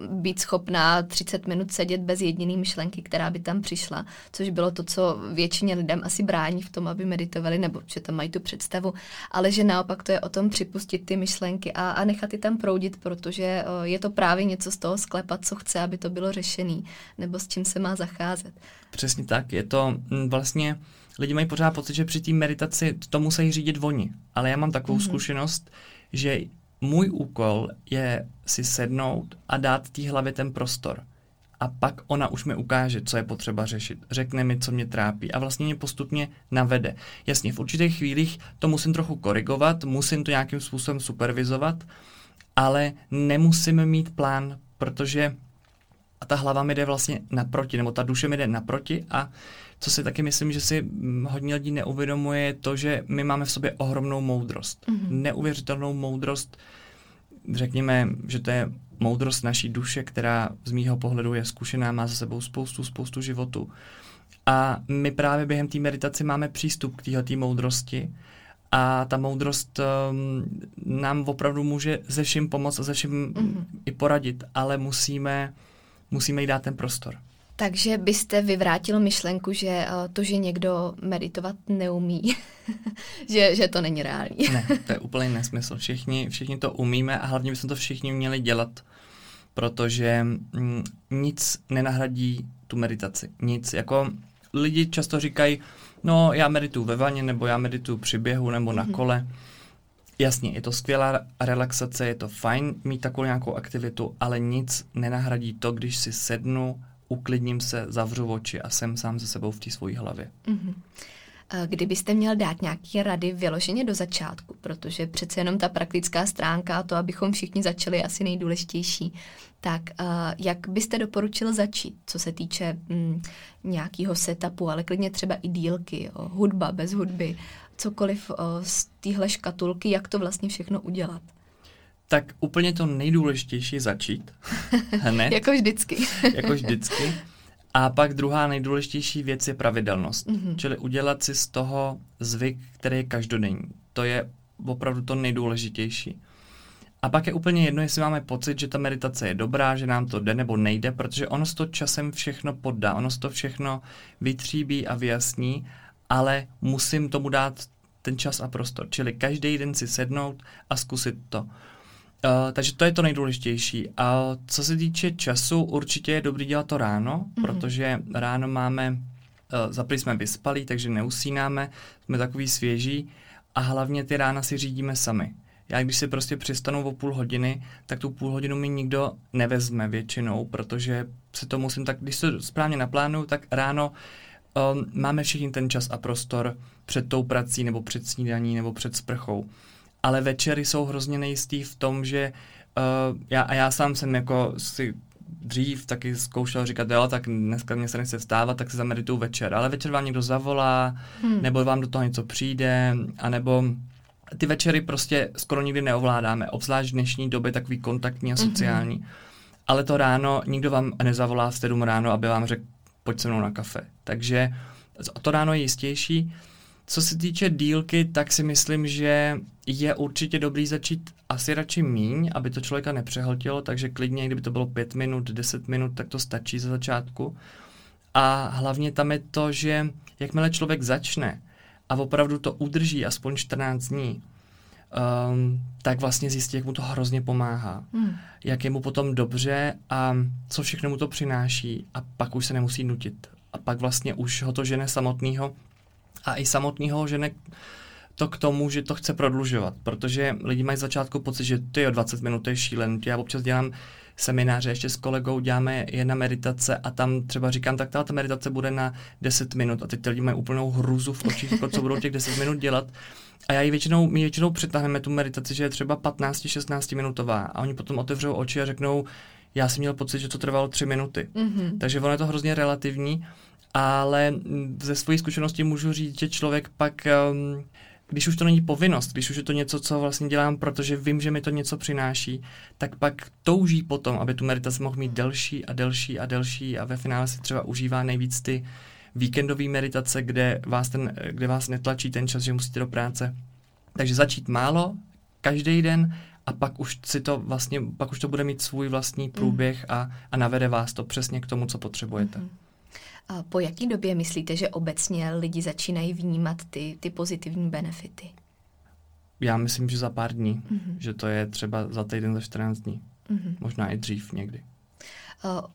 uh, být schopná 30 minut sedět bez jediné myšlenky, která by tam přišla, což bylo to, co většině lidem asi brání v tom, aby meditovali, nebo že tam mají tu představu, ale že naopak to je o tom připustit ty myšlenky a, a nechat je tam proudit, protože uh, je to právě něco z toho sklepat, co chce, aby to bylo řešený, nebo s čím se má zacházet. Přesně tak, je to mm, vlastně, lidi mají pořád pocit, že při té meditaci to musí řídit oni, ale já mám takovou mm-hmm. zkušenost, že můj úkol je si sednout a dát té hlavě ten prostor a pak ona už mi ukáže, co je potřeba řešit. Řekne mi, co mě trápí a vlastně mě postupně navede. Jasně, v určitých chvílích to musím trochu korigovat, musím to nějakým způsobem supervizovat, ale nemusíme mít plán, protože a ta hlava mi jde vlastně naproti, nebo ta duše mi jde naproti a co si taky myslím, že si hodně lidí neuvědomuje, je to, že my máme v sobě ohromnou moudrost. Mm-hmm. Neuvěřitelnou moudrost, řekněme, že to je moudrost naší duše, která z mýho pohledu je zkušená, má za sebou spoustu, spoustu životu. A my právě během té meditace máme přístup k této moudrosti a ta moudrost um, nám opravdu může ze vším pomoct a ze vším mm-hmm. i poradit, ale musíme, musíme jí dát ten prostor. Takže byste vyvrátil myšlenku, že eh, to, že někdo meditovat neumí, že, že to není reálný. ne, to je úplně nesmysl. Všichni, všichni to umíme a hlavně bychom to všichni měli dělat, protože mm, nic nenahradí tu meditaci. Nic. Jako lidi často říkají, no já medituju ve vaně, nebo já medituju při běhu, nebo na mhm. kole. Jasně, je to skvělá relaxace, je to fajn mít takovou nějakou aktivitu, ale nic nenahradí to, když si sednu uklidním se, zavřu oči a jsem sám se sebou v té svojí hlavě. Mm-hmm. Kdybyste měl dát nějaké rady vyloženě do začátku, protože přece jenom ta praktická stránka a to, abychom všichni začali, je asi nejdůležitější, tak jak byste doporučil začít, co se týče mm, nějakého setupu, ale klidně třeba i dílky, hudba bez hudby, cokoliv z téhle škatulky, jak to vlastně všechno udělat? Tak úplně to nejdůležitější začít hned. jako vždycky. jako vždycky. A pak druhá nejdůležitější věc je pravidelnost. Mm-hmm. Čili udělat si z toho zvyk, který je každodenní. To je opravdu to nejdůležitější. A pak je úplně jedno, jestli máme pocit, že ta meditace je dobrá, že nám to jde nebo nejde, protože ono to časem všechno poddá, ono to všechno vytříbí a vyjasní, ale musím tomu dát ten čas a prostor. Čili každý den si sednout a zkusit to. Uh, takže to je to nejdůležitější. A co se týče času, určitě je dobrý dělat to ráno, mm-hmm. protože ráno máme, uh, zaprý jsme vyspalí, takže neusínáme, jsme takový svěží a hlavně ty rána si řídíme sami. Já když si prostě přistanu o půl hodiny, tak tu půl hodinu mi nikdo nevezme většinou, protože se to musím tak, když to správně naplánuju, tak ráno um, máme všichni ten čas a prostor před tou prací nebo před snídaní nebo před sprchou ale večery jsou hrozně nejistý v tom, že uh, já, a já sám jsem jako si dřív taky zkoušel říkat, jo, tak dneska mě se nechce vstávat, tak se zamedituju večer. Ale večer vám někdo zavolá, hmm. nebo vám do toho něco přijde, anebo ty večery prostě skoro nikdy neovládáme, obzvlášť v dnešní době takový kontaktní a mhm. sociální. Mm-hmm. Ale to ráno nikdo vám nezavolá v 7 ráno, aby vám řekl, pojď se mnou na kafe. Takže to ráno je jistější. Co se týče dílky, tak si myslím, že je určitě dobrý začít asi radši míň, aby to člověka nepřehltilo, takže klidně, kdyby to bylo pět minut, deset minut, tak to stačí za začátku. A hlavně tam je to, že jakmile člověk začne a opravdu to udrží aspoň 14 dní, um, tak vlastně zjistí, jak mu to hrozně pomáhá. Hmm. Jak je mu potom dobře a co všechno mu to přináší a pak už se nemusí nutit. A pak vlastně už ho to žene samotného a i samotného žene to k tomu, že to chce prodlužovat, protože lidi mají z začátku pocit, že ty o 20 minut to je šílený. Já občas dělám semináře ještě s kolegou, děláme jedna meditace a tam třeba říkám, tak ta meditace bude na 10 minut a teď ty lidi mají úplnou hruzu v očích, jako co budou těch 10 minut dělat. A já ji většinou, my většinou přetáhneme tu meditaci, že je třeba 15-16 minutová a oni potom otevřou oči a řeknou, já jsem měl pocit, že to trvalo 3 minuty. Mm-hmm. Takže ono je to hrozně relativní, ale ze své zkušenosti můžu říct, že člověk pak um, když už to není povinnost, když už je to něco, co vlastně dělám, protože vím, že mi to něco přináší, tak pak touží potom, aby tu meditaci mohl mít delší a delší a delší a ve finále si třeba užívá nejvíc ty víkendové meditace, kde vás, ten, kde vás netlačí ten čas, že musíte do práce. Takže začít málo, každý den a pak už si to vlastně, pak už to bude mít svůj vlastní průběh a, a navede vás to přesně k tomu, co potřebujete. Mm-hmm. A po jaký době myslíte, že obecně lidi začínají vnímat ty, ty pozitivní benefity? Já myslím, že za pár dní, mm-hmm. že to je třeba za týden, za 14 dní. Mm-hmm. Možná i dřív někdy.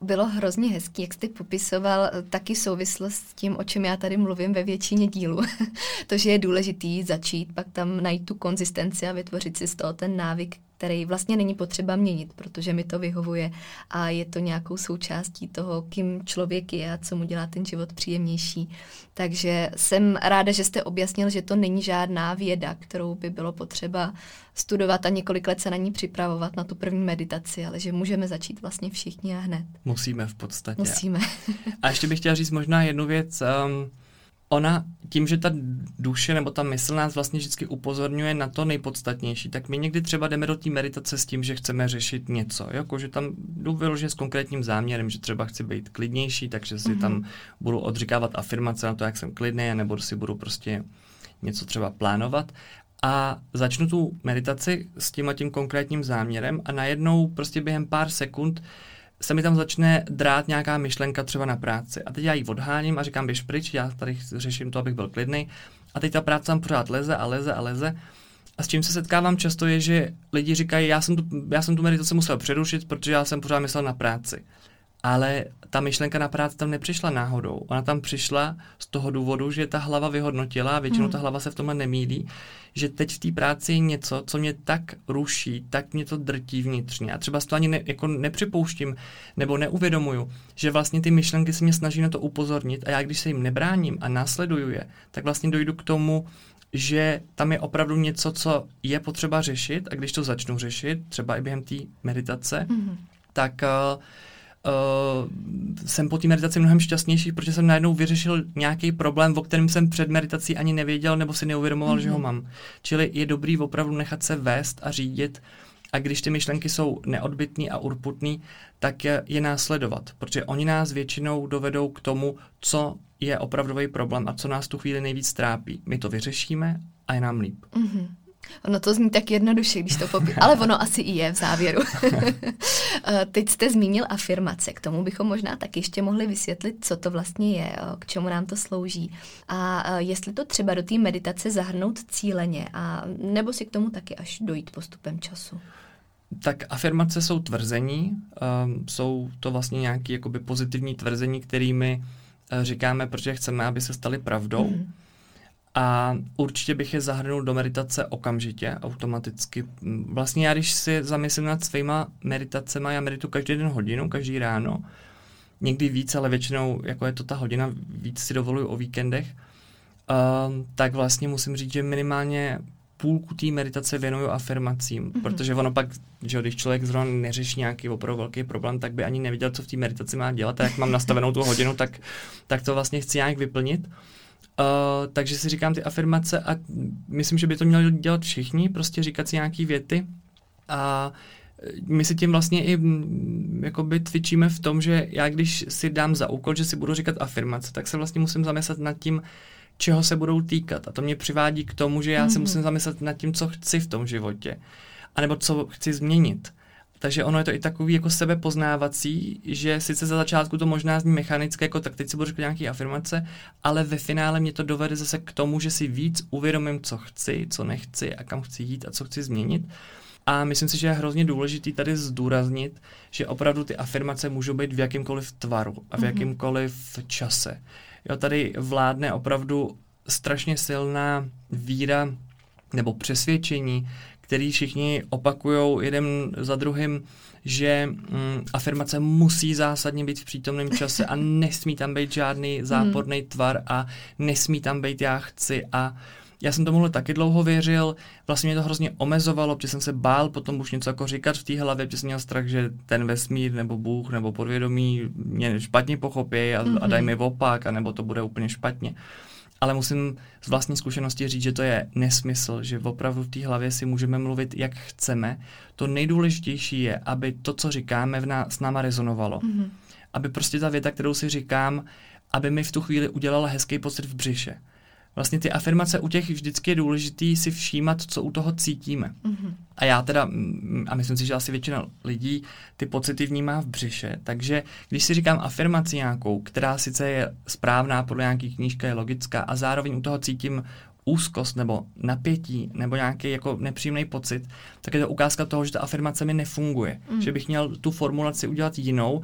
Bylo hrozně hezký, jak jste popisoval e, taky souvislost s tím, o čem já tady mluvím ve většině dílů. to, že je důležitý začít, pak tam najít tu konzistenci a vytvořit si z toho ten návyk, který vlastně není potřeba měnit, protože mi to vyhovuje a je to nějakou součástí toho, kým člověk je a co mu dělá ten život příjemnější. Takže jsem ráda, že jste objasnil, že to není žádná věda, kterou by bylo potřeba studovat a několik let se na ní připravovat na tu první meditaci, ale že můžeme začít vlastně všichni a hned. Musíme v podstatě. Musíme. a ještě bych chtěla říct možná jednu věc. Um, ona tím, že ta duše nebo ta mysl nás vlastně vždycky upozorňuje na to nejpodstatnější, tak my někdy třeba jdeme do té meditace s tím, že chceme řešit něco, jako že tam jdu vyloženě s konkrétním záměrem, že třeba chci být klidnější, takže si mm-hmm. tam budu odříkávat afirmace na to, jak jsem klidný, nebo si budu prostě něco třeba plánovat a začnu tu meditaci s tím a tím konkrétním záměrem a najednou prostě během pár sekund se mi tam začne drát nějaká myšlenka třeba na práci. A teď já ji odháním a říkám, běž pryč, já tady řeším to, abych byl klidný. A teď ta práce tam pořád leze a leze a leze. A s čím se setkávám často je, že lidi říkají, já jsem tu, já jsem tu meditaci musel přerušit, protože já jsem pořád myslel na práci. Ale ta myšlenka na práci tam nepřišla náhodou. Ona tam přišla z toho důvodu, že ta hlava vyhodnotila, a většinou hmm. ta hlava se v tomhle nemílí, že teď v té práci je něco, co mě tak ruší, tak mě to drtí vnitřně. A třeba to ani ne, jako nepřipouštím nebo neuvědomuju, že vlastně ty myšlenky se mě snaží na to upozornit a já když se jim nebráním a následuju je, tak vlastně dojdu k tomu, že tam je opravdu něco, co je potřeba řešit a když to začnu řešit, třeba i během té meditace, mm-hmm. tak uh, uh, jsem po té meditaci mnohem šťastnější, protože jsem najednou vyřešil nějaký problém, o kterém jsem před meditací ani nevěděl nebo si neuvědomoval, mm-hmm. že ho mhm. mám. Čili je dobrý opravdu nechat se vést a řídit a když ty myšlenky jsou neodbitný a urputný, tak je, je následovat, protože oni nás většinou dovedou k tomu, co je opravdový problém a co nás tu chvíli nejvíc trápí. My to vyřešíme a je nám líp. Mm-hmm. Ono to zní tak jednoduše, když to popí, ale ono asi i je v závěru. Eh, teď jste zmínil afirmace, k tomu bychom možná tak ještě mohli vysvětlit, co to vlastně je, k čemu nám to slouží. A eh, jestli to třeba do té meditace zahrnout cíleně, a nebo si k tomu taky až dojít postupem času. Tak afirmace jsou tvrzení, um, jsou to vlastně nějaké jakoby pozitivní tvrzení, kterými uh, říkáme, protože chceme, aby se staly pravdou. Mm. A určitě bych je zahrnul do meditace okamžitě, automaticky. Vlastně já, když si zamyslím nad svýma meditacemi, já medituji každý den hodinu, každý ráno. Někdy víc, ale většinou, jako je to ta hodina, víc si dovoluju o víkendech. Uh, tak vlastně musím říct, že minimálně půlku té meditace věnuju afirmacím, mm-hmm. protože ono pak, že když člověk zrovna neřeší nějaký opravdu velký problém, tak by ani nevěděl, co v té meditaci má dělat a jak mám nastavenou tu hodinu, tak, tak to vlastně chci nějak vyplnit. Uh, takže si říkám ty afirmace a myslím, že by to měli dělat všichni, prostě říkat si nějaký věty a my si tím vlastně i mm, jakoby cvičíme v tom, že já když si dám za úkol, že si budu říkat afirmace, tak se vlastně musím zamyslet nad tím, čeho se budou týkat. A to mě přivádí k tomu, že já mm-hmm. se mhm. musím zamyslet nad tím, co chci v tom životě. A nebo co chci změnit. Takže ono je to i takový jako sebepoznávací, že sice za začátku to možná zní mechanické, jako tak teď si budu říkat nějaké afirmace, ale ve finále mě to dovede zase k tomu, že si víc uvědomím, co chci, co nechci a kam chci jít a co chci změnit. A myslím si, že je hrozně důležitý tady zdůraznit, že opravdu ty afirmace můžou být v jakýmkoliv tvaru a v mhm. jakýmkoliv čase. Jo, tady vládne opravdu strašně silná víra nebo přesvědčení, který všichni opakují jeden za druhým, že mm, afirmace musí zásadně být v přítomném čase a nesmí tam být žádný záporný tvar a nesmí tam být já chci a já jsem tomuhle taky dlouho věřil, vlastně mě to hrozně omezovalo, protože jsem se bál potom už něco jako říkat v té hlavě, protože jsem měl strach, že ten vesmír nebo Bůh nebo podvědomí mě špatně pochopí a, mm-hmm. a dají mi opak, a nebo to bude úplně špatně. Ale musím z vlastní zkušenosti říct, že to je nesmysl, že opravdu v té hlavě si můžeme mluvit, jak chceme. To nejdůležitější je, aby to, co říkáme, v nás, s náma rezonovalo. Mm-hmm. Aby prostě ta věta, kterou si říkám, aby mi v tu chvíli udělala hezký pocit v břiše vlastně ty afirmace u těch vždycky je důležitý si všímat, co u toho cítíme. Mm-hmm. A já teda, mm, a myslím si, že asi většina lidí ty pocity vnímá v břiše, takže když si říkám afirmaci nějakou, která sice je správná, podle nějaký knížka je logická a zároveň u toho cítím úzkost nebo napětí nebo nějaký jako nepříjemný pocit, tak je to ukázka toho, že ta afirmace mi nefunguje. Mm. Že bych měl tu formulaci udělat jinou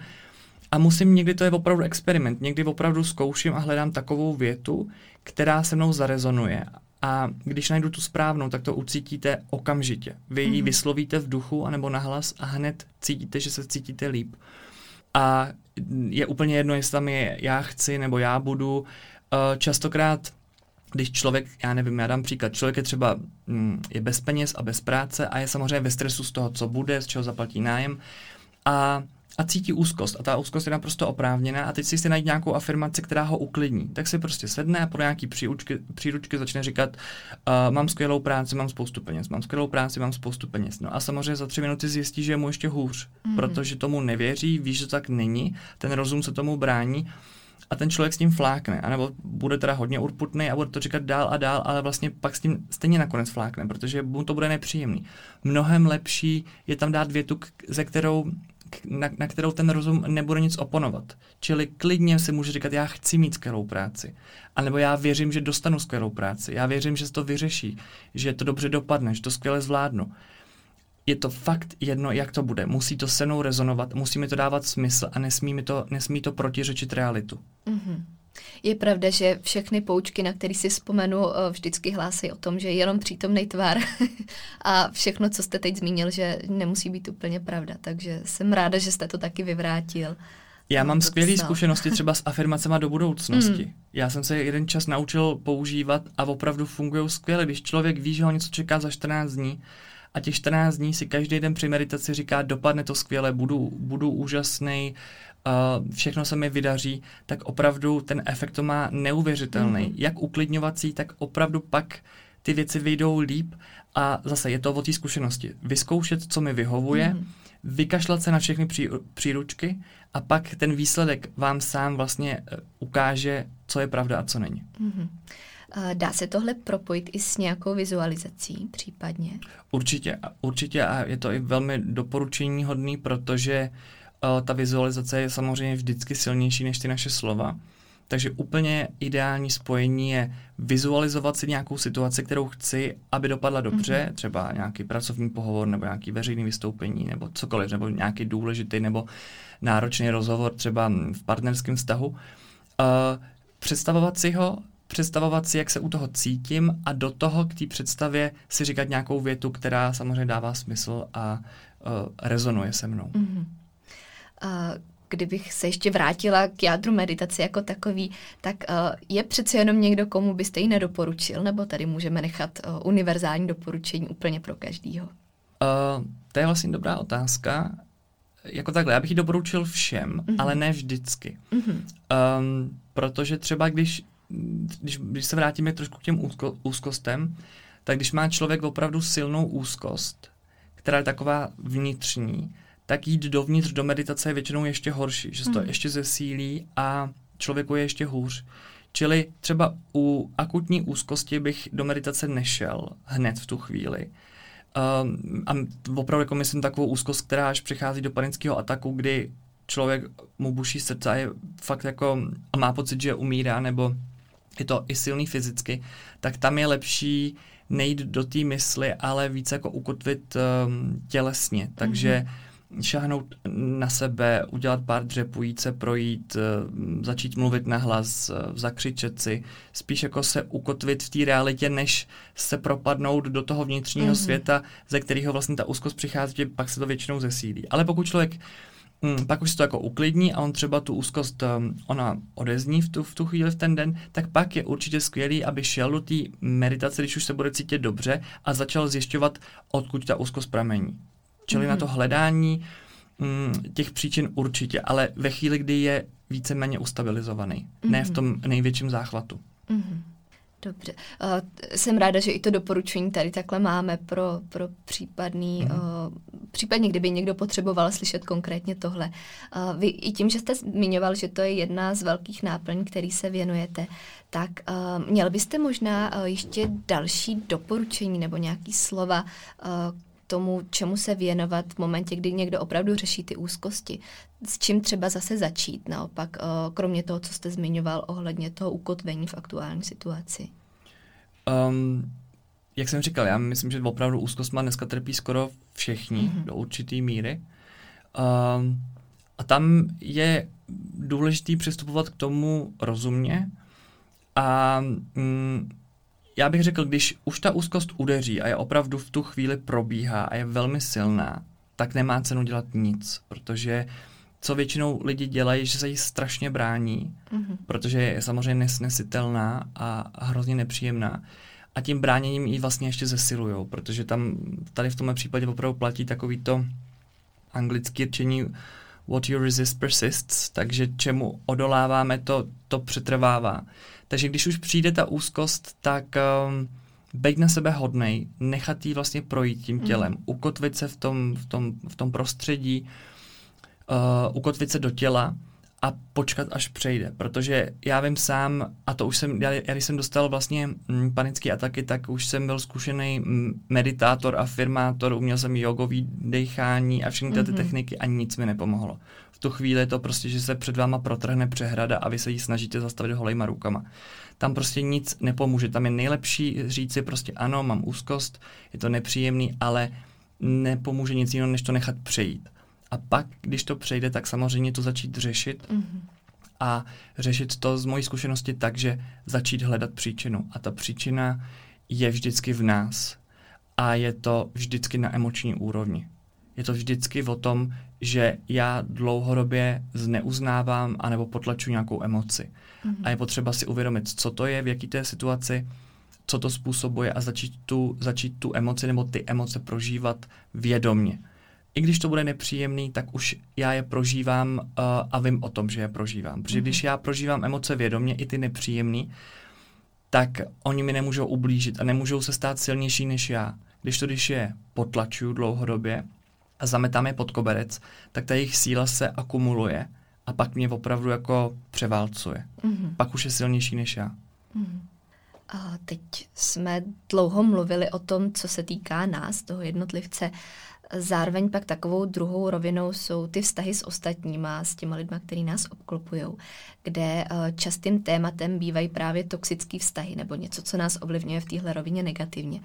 a musím, někdy to je opravdu experiment, někdy opravdu zkouším a hledám takovou větu, která se mnou zarezonuje. A když najdu tu správnou, tak to ucítíte okamžitě. Vy ji mm-hmm. vyslovíte v duchu anebo nahlas a hned cítíte, že se cítíte líp. A je úplně jedno, jestli tam je já chci nebo já budu. Eh, častokrát když člověk, já nevím, já dám příklad, člověk je třeba mm, je bez peněz a bez práce a je samozřejmě ve stresu z toho, co bude, z čeho zaplatí nájem a a cítí úzkost. A ta úzkost je naprosto oprávněná a teď si chce najít nějakou afirmaci, která ho uklidní. Tak si prostě sedne a podle nějaký příručky, příručky začne říkat, uh, mám skvělou práci, mám spoustu peněz, mám skvělou práci, mám spoustu peněz. No a samozřejmě za tři minuty zjistí, že je mu ještě hůř, mm-hmm. protože tomu nevěří, ví, že to tak není, ten rozum se tomu brání a ten člověk s tím flákne, anebo bude teda hodně urputný a bude to říkat dál a dál, ale vlastně pak s tím stejně nakonec flákne, protože mu to bude nepříjemný. Mnohem lepší je tam dát větu, ze kterou na, na kterou ten rozum nebude nic oponovat. Čili klidně si může říkat, já chci mít skvělou práci. A nebo já věřím, že dostanu skvělou práci. Já věřím, že se to vyřeší, že to dobře dopadne, že to skvěle zvládnu. Je to fakt jedno, jak to bude. Musí to se mnou rezonovat, musí mi to dávat smysl a nesmí, mi to, nesmí to protiřečit realitu. Mm-hmm. Je pravda, že všechny poučky, na které si vzpomenu, eh, vždycky hlásí o tom, že je jenom přítomný tvar a všechno, co jste teď zmínil, že nemusí být úplně pravda. Takže jsem ráda, že jste to taky vyvrátil. Já mám skvělé zkušenosti třeba s afirmacemi do budoucnosti. Mm. Já jsem se jeden čas naučil používat a opravdu fungují skvěle. Když člověk ví, že ho něco čeká za 14 dní a těch 14 dní si každý den při meditaci říká, dopadne to skvěle, budu, budu úžasný, všechno se mi vydaří, tak opravdu ten efekt to má neuvěřitelný. Mm-hmm. Jak uklidňovací, tak opravdu pak ty věci vyjdou líp a zase je to o té zkušenosti. Vyzkoušet, co mi vyhovuje, mm-hmm. vykašlat se na všechny pří, příručky a pak ten výsledek vám sám vlastně uh, ukáže, co je pravda a co není. Mm-hmm. Dá se tohle propojit i s nějakou vizualizací případně? Určitě, určitě a je to i velmi doporučení hodný, protože uh, ta vizualizace je samozřejmě vždycky silnější než ty naše slova. Takže úplně ideální spojení je vizualizovat si nějakou situaci, kterou chci, aby dopadla dobře, mm-hmm. třeba nějaký pracovní pohovor nebo nějaký veřejný vystoupení nebo cokoliv, nebo nějaký důležitý nebo náročný rozhovor třeba v partnerském vztahu. Uh, představovat si ho, představovat si, jak se u toho cítím a do toho k té představě si říkat nějakou větu, která samozřejmě dává smysl a uh, rezonuje se mnou. Mm-hmm kdybych se ještě vrátila k jádru meditace jako takový, tak je přece jenom někdo, komu byste ji nedoporučil, nebo tady můžeme nechat univerzální doporučení úplně pro každýho? Uh, to je vlastně dobrá otázka. Jako takhle, já bych ji doporučil všem, uh-huh. ale ne vždycky. Uh-huh. Um, protože třeba když, když, když se vrátíme trošku k těm úzko, úzkostem, tak když má člověk opravdu silnou úzkost, která je taková vnitřní, tak jít dovnitř do meditace je většinou ještě horší, že se to hmm. ještě zesílí a člověku je ještě hůř. Čili třeba u akutní úzkosti bych do meditace nešel hned v tu chvíli. Um, a opravdu jako myslím takovou úzkost, která až přichází do panického ataku, kdy člověk mu buší srdce a je fakt jako a má pocit, že umírá, nebo je to i silný fyzicky, tak tam je lepší nejít do té mysli, ale více jako ukotvit um, tělesně. Takže mm-hmm šáhnout na sebe, udělat pár dřepů, jít se projít, začít mluvit nahlas, zakřičet si, spíš jako se ukotvit v té realitě, než se propadnout do toho vnitřního mm-hmm. světa, ze kterého vlastně ta úzkost přichází, pak se to většinou zesílí. Ale pokud člověk Mm, pak už se to jako uklidní a on třeba tu úzkost, um, ona odezní v tu, v tu chvíli, v ten den, tak pak je určitě skvělý, aby šel do té meditace, když už se bude cítit dobře a začal zjišťovat, odkud ta úzkost pramení. Čili mm-hmm. na to mhm. hledání mm, těch příčin určitě, ale ve chvíli, kdy je víceméně ustabilizovaný, mm-hmm. ne v mhm. tom největším záchvatu. Mm-hmm. Dobře. Uh, jsem ráda, že i to doporučení tady takhle máme pro, pro případný, mm. uh, případně kdyby někdo potřeboval slyšet konkrétně tohle. Uh, vy i tím, že jste zmiňoval, že to je jedna z velkých náplní, který se věnujete, tak uh, měl byste možná uh, ještě další doporučení nebo nějaký slova uh, tomu, čemu se věnovat v momentě, kdy někdo opravdu řeší ty úzkosti. S čím třeba zase začít, naopak, eh, kromě toho, co jste zmiňoval ohledně toho ukotvení v aktuální situaci? Um, jak jsem říkal, já myslím, že opravdu úzkost má dneska trpí skoro všichni mm-hmm. do určité míry. Um, a tam je důležité přistupovat k tomu rozumně a mm, já bych řekl, když už ta úzkost udeří a je opravdu v tu chvíli probíhá a je velmi silná, tak nemá cenu dělat nic, protože co většinou lidi dělají, že se jí strašně brání, mm-hmm. protože je samozřejmě nesnesitelná a hrozně nepříjemná. A tím bráněním ji vlastně ještě zesilujou, protože tam tady v tomhle případě opravdu platí takový to anglické řečení what you resist persists, takže čemu odoláváme, to, to přetrvává. Takže když už přijde ta úzkost, tak um, být na sebe hodnej, nechat jí vlastně projít tím mhm. tělem, mm. ukotvit se v tom, v tom, v tom prostředí, uh, ukotvit se do těla a počkat, až přejde. Protože já vím sám, a to už jsem, já, já když jsem dostal vlastně mm, panické ataky, tak už jsem byl zkušený meditátor, afirmátor, uměl jsem jogový dechání a všechny ty mm-hmm. techniky a nic mi nepomohlo. V tu chvíli je to prostě, že se před váma protrhne přehrada a vy se ji snažíte zastavit holejma rukama. Tam prostě nic nepomůže. Tam je nejlepší říci prostě ano, mám úzkost, je to nepříjemný, ale nepomůže nic jiného, než to nechat přejít. A pak, když to přejde, tak samozřejmě to začít řešit mm-hmm. a řešit to z mojí zkušenosti tak, že začít hledat příčinu. A ta příčina je vždycky v nás. A je to vždycky na emoční úrovni. Je to vždycky o tom, že já dlouhodobě zneuznávám anebo potlačuji nějakou emoci. Mm-hmm. A je potřeba si uvědomit, co to je, v jaký té situaci, co to způsobuje a začít tu, začít tu emoci nebo ty emoce prožívat vědomně i když to bude nepříjemný, tak už já je prožívám uh, a vím o tom, že je prožívám. Protože když já prožívám emoce vědomě, i ty nepříjemný, tak oni mi nemůžou ublížit a nemůžou se stát silnější než já. Když to, když je potlačuju dlouhodobě a zametám je pod koberec, tak ta jejich síla se akumuluje a pak mě opravdu jako převálcuje. Mm-hmm. Pak už je silnější než já. Mm-hmm. A teď jsme dlouho mluvili o tom, co se týká nás, toho jednotlivce. Zároveň pak takovou druhou rovinou jsou ty vztahy s ostatníma, s těma lidma, který nás obklopují, kde eh, častým tématem bývají právě toxické vztahy nebo něco, co nás ovlivňuje v téhle rovině negativně.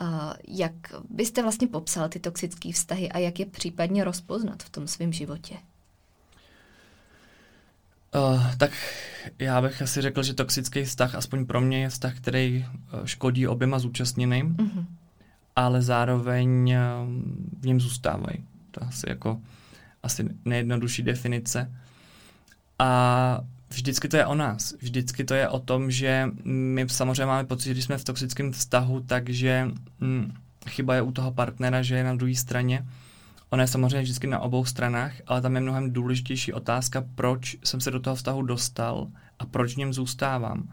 Eh, jak byste vlastně popsal ty toxické vztahy a jak je případně rozpoznat v tom svém životě? Uh, tak já bych asi řekl, že toxický vztah, aspoň pro mě, je vztah, který škodí oběma zúčastněným. Uh-huh ale zároveň eh, v něm zůstávají. To asi jako asi nejjednodušší definice. A vždycky to je o nás. Vždycky to je o tom, že my samozřejmě máme pocit, že když jsme v toxickém vztahu, takže hm, chyba je u toho partnera, že je na druhé straně. Ona je samozřejmě vždycky na obou stranách, ale tam je mnohem důležitější otázka, proč jsem se do toho vztahu dostal a proč v něm zůstávám.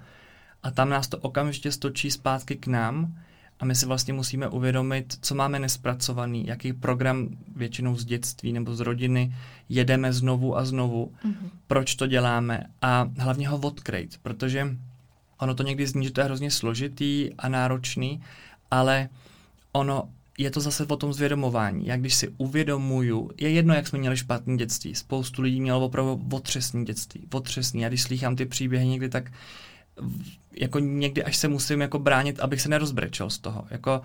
A tam nás to okamžitě stočí zpátky k nám, a my si vlastně musíme uvědomit, co máme nespracovaný, jaký program většinou z dětství nebo z rodiny jedeme znovu a znovu, mm-hmm. proč to děláme a hlavně ho odkryt, protože ono to někdy zní, že to je hrozně složitý a náročný, ale ono je to zase o tom zvědomování. Jak když si uvědomuju, je jedno, jak jsme měli špatné dětství. Spoustu lidí mělo opravdu otřesný dětství. Otřesný. Já když slýchám ty příběhy někdy, tak jako někdy až se musím jako bránit, abych se nerozbrečel z toho. Jako,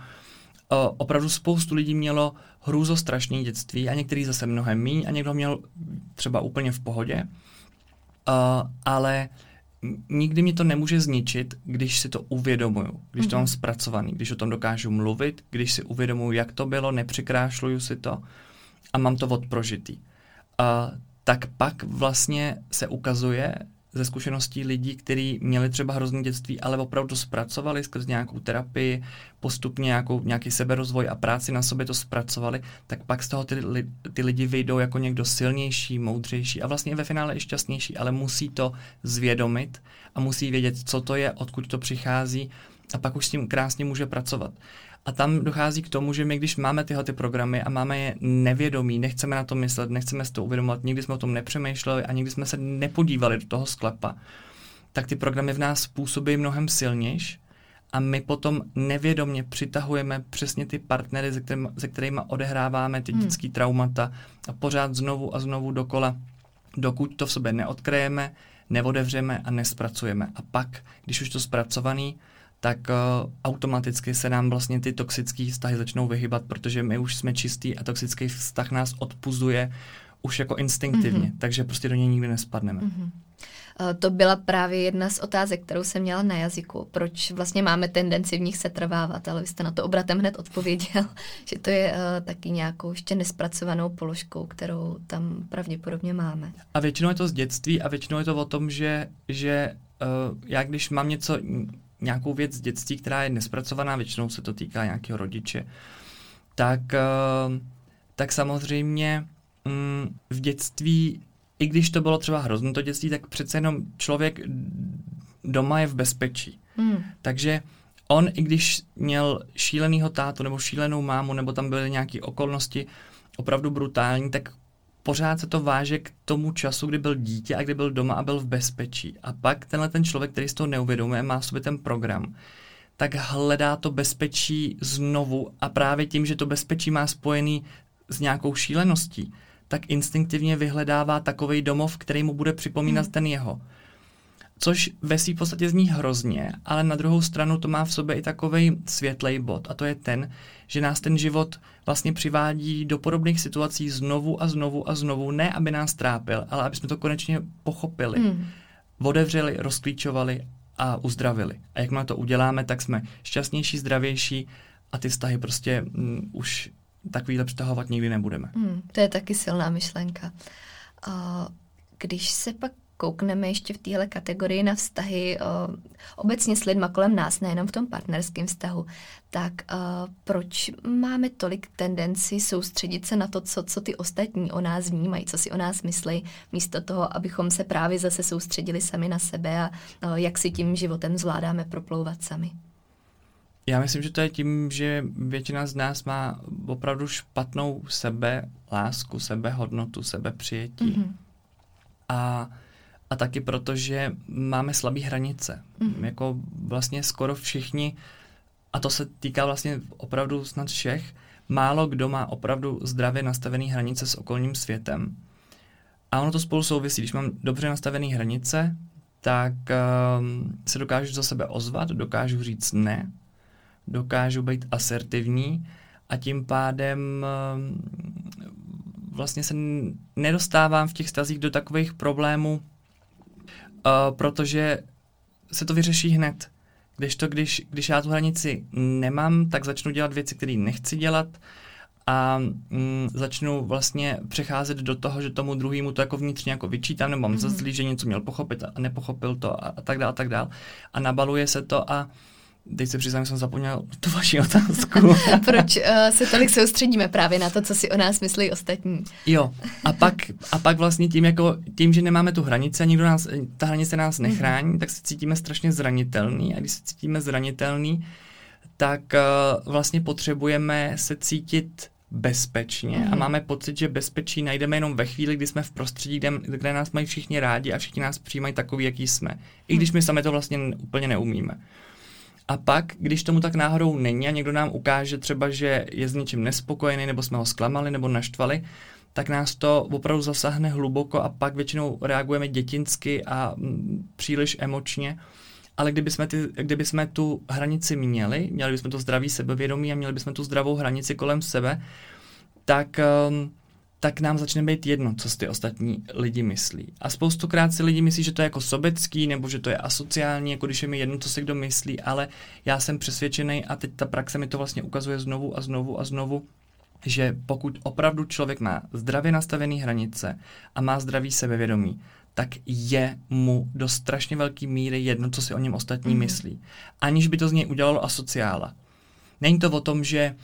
opravdu spoustu lidí mělo hrůzostrašné dětství a některý zase mnohem míň a někdo měl třeba úplně v pohodě. Uh, ale nikdy mi to nemůže zničit, když si to uvědomuju, když mm-hmm. to mám mhm. zpracovaný, když o tom dokážu mluvit, když si uvědomuju, jak to bylo, nepřikrášluju si to a mám to odprožitý. Uh, tak pak vlastně se ukazuje, ze zkušeností lidí, kteří měli třeba hrozný dětství, ale opravdu zpracovali skrz nějakou terapii, postupně nějakou, nějaký seberozvoj a práci na sobě to zpracovali, tak pak z toho ty, ty lidi vyjdou jako někdo silnější, moudřejší a vlastně ve finále i šťastnější, ale musí to zvědomit a musí vědět, co to je, odkud to přichází a pak už s tím krásně může pracovat. A tam dochází k tomu, že my, když máme tyhle ty programy a máme je nevědomí, nechceme na to myslet, nechceme si to uvědomovat, nikdy jsme o tom nepřemýšleli a nikdy jsme se nepodívali do toho sklepa, tak ty programy v nás působí mnohem silnější a my potom nevědomně přitahujeme přesně ty partnery, se kterými, se kterými odehráváme ty hmm. dětské traumata a pořád znovu a znovu dokola, dokud to v sobě neodkrejeme, neodevřeme a nespracujeme. A pak, když už to zpracovaný, tak uh, automaticky se nám vlastně ty toxické vztahy začnou vyhybat, protože my už jsme čistý a toxický vztah nás odpuzuje už jako instinktivně, mm-hmm. takže prostě do něj nikdy nespadneme. Mm-hmm. To byla právě jedna z otázek, kterou jsem měla na jazyku. Proč vlastně máme tendenci v nich se trvávat, ale vy jste na to obratem hned odpověděl, že to je uh, taky nějakou ještě nespracovanou položkou, kterou tam pravděpodobně máme. A většinou je to z dětství a většinou je to o tom, že, že uh, já když mám něco nějakou věc z dětství, která je nespracovaná, většinou se to týká nějakého rodiče, tak, eh, tak samozřejmě mm, v dětství, i když to bylo třeba hrozné to dětství, tak přece jenom člověk doma je v bezpečí. Hmm. Takže on, i když měl šílenýho tátu nebo šílenou mámu, nebo tam byly nějaké okolnosti opravdu brutální, tak pořád se to váže k tomu času, kdy byl dítě a kdy byl doma a byl v bezpečí. A pak tenhle ten člověk, který si to neuvědomuje, má v sobě ten program, tak hledá to bezpečí znovu a právě tím, že to bezpečí má spojený s nějakou šíleností, tak instinktivně vyhledává takový domov, který mu bude připomínat hmm. ten jeho. Což ve své podstatě zní hrozně, ale na druhou stranu to má v sobě i takový světlej bod a to je ten, že nás ten život vlastně přivádí do podobných situací znovu a znovu a znovu, ne aby nás trápil, ale aby jsme to konečně pochopili, mm. odevřeli, rozklíčovali a uzdravili. A jak to uděláme, tak jsme šťastnější, zdravější a ty vztahy prostě mm, už takovýhle přitahovat nikdy nebudeme. Mm, to je taky silná myšlenka. Uh, když se pak koukneme ještě v téhle kategorii na vztahy o, obecně s lidma kolem nás, nejenom v tom partnerském vztahu, tak o, proč máme tolik tendenci soustředit se na to, co, co ty ostatní o nás vnímají, co si o nás myslí, místo toho, abychom se právě zase soustředili sami na sebe a o, jak si tím životem zvládáme proplouvat sami? Já myslím, že to je tím, že většina z nás má opravdu špatnou sebe lásku, sebehodnotu, sebepřijetí. Mm-hmm. A a taky proto, že máme slabé hranice. Mm. Jako vlastně skoro všichni, a to se týká vlastně opravdu snad všech, málo kdo má opravdu zdravě nastavené hranice s okolním světem. A ono to spolu souvisí. Když mám dobře nastavené hranice, tak um, se dokážu za sebe ozvat, dokážu říct ne, dokážu být asertivní a tím pádem um, vlastně se nedostávám v těch stazích do takových problémů, uh, protože se to vyřeší hned. Když to, když, když já tu hranici nemám, tak začnu dělat věci, které nechci dělat a mm, začnu vlastně přecházet do toho, že tomu druhému to jako vnitřně jako vyčítám, nebo mám mm-hmm. za zlý, že něco měl pochopit a nepochopil to a, a tak dále, a tak dále. A nabaluje se to a Teď se přiznám, že jsem zapomněl tu vaši otázku. Proč uh, se tolik soustředíme právě na to, co si o nás myslí ostatní? Jo, a pak, a pak vlastně tím, jako, tím, že nemáme tu hranici a nikdo nás, ta hranice nás mhm. nechrání, mm-hmm. tak se cítíme strašně zranitelný. A když se cítíme zranitelný, tak uh, vlastně potřebujeme se cítit bezpečně mm. a mhm. máme pocit, že bezpečí najdeme jenom ve chvíli, kdy jsme v prostředí, kde, kde nás mají všichni rádi a všichni nás přijímají takový, jaký jsme. I když my sami to vlastně úplně neumíme. A pak, když tomu tak náhodou není a někdo nám ukáže třeba, že je s něčím nespokojený, nebo jsme ho zklamali, nebo naštvali, tak nás to opravdu zasáhne hluboko a pak většinou reagujeme dětinsky a m, mm, příliš emočně. Ale kdyby jsme, ty, kdyby jsme tu hranici měli, měli bychom to zdravý sebevědomí a měli bychom tu zdravou hranici kolem sebe, tak, um, tak nám začne být jedno, co si ty ostatní lidi myslí. A spoustukrát si lidi myslí, že to je jako sobecký, nebo že to je asociální, jako když je mi jedno, co si kdo myslí, ale já jsem přesvědčený a teď ta praxe mi to vlastně ukazuje znovu a znovu a znovu, že pokud opravdu člověk má zdravě nastavené hranice a má zdravý sebevědomí, tak je mu do strašně velké míry jedno, co si o něm ostatní mm-hmm. myslí. Aniž by to z něj udělalo asociála. Není to o tom, že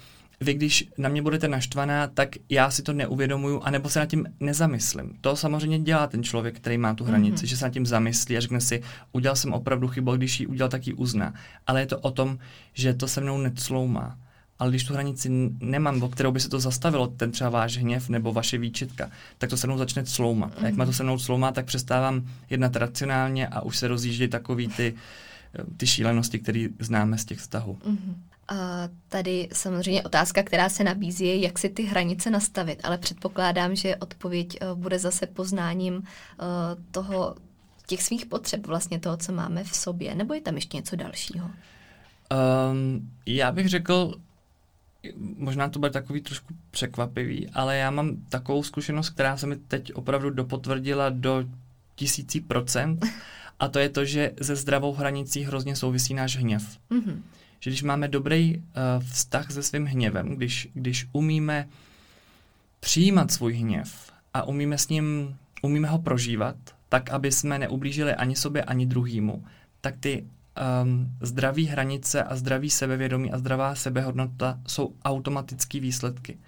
vy, když na mě budete naštvaná, tak já si to neuvědomuju, anebo se nad tím nezamyslím. To samozřejmě dělá ten člověk, který má tu hranici, mm-hmm. že se nad tím zamyslí a řekne si, udělal jsem opravdu chybu, když ji udělal, tak ji uzná. Ale je to o tom, že to se mnou necloumá ale když tu hranici nemám, o kterou by se to zastavilo, ten třeba váš hněv nebo vaše výčitka, tak to se mnou začne cloumat. A jak má to se mnou cloumá, tak přestávám jednat racionálně a už se rozjíždějí takový ty, ty šílenosti, které známe z těch vztahů. Mm-hmm. A tady samozřejmě otázka, která se nabízí, je, jak si ty hranice nastavit, ale předpokládám, že odpověď uh, bude zase poznáním uh, toho, těch svých potřeb, vlastně toho, co máme v sobě, nebo je tam ještě něco dalšího? Um, já bych řekl, možná to bude takový trošku překvapivý, ale já mám takovou zkušenost, která se mi teď opravdu dopotvrdila do tisící procent a to je to, že ze zdravou hranicí hrozně souvisí náš hněv. Mm-hmm. Že když máme dobrý uh, vztah se svým hněvem, když, když umíme přijímat svůj hněv a umíme s ním, umíme ho prožívat, tak, aby jsme neublížili ani sobě, ani druhýmu, tak ty um, zdraví hranice a zdravý sebevědomí a zdravá sebehodnota jsou automatické výsledky.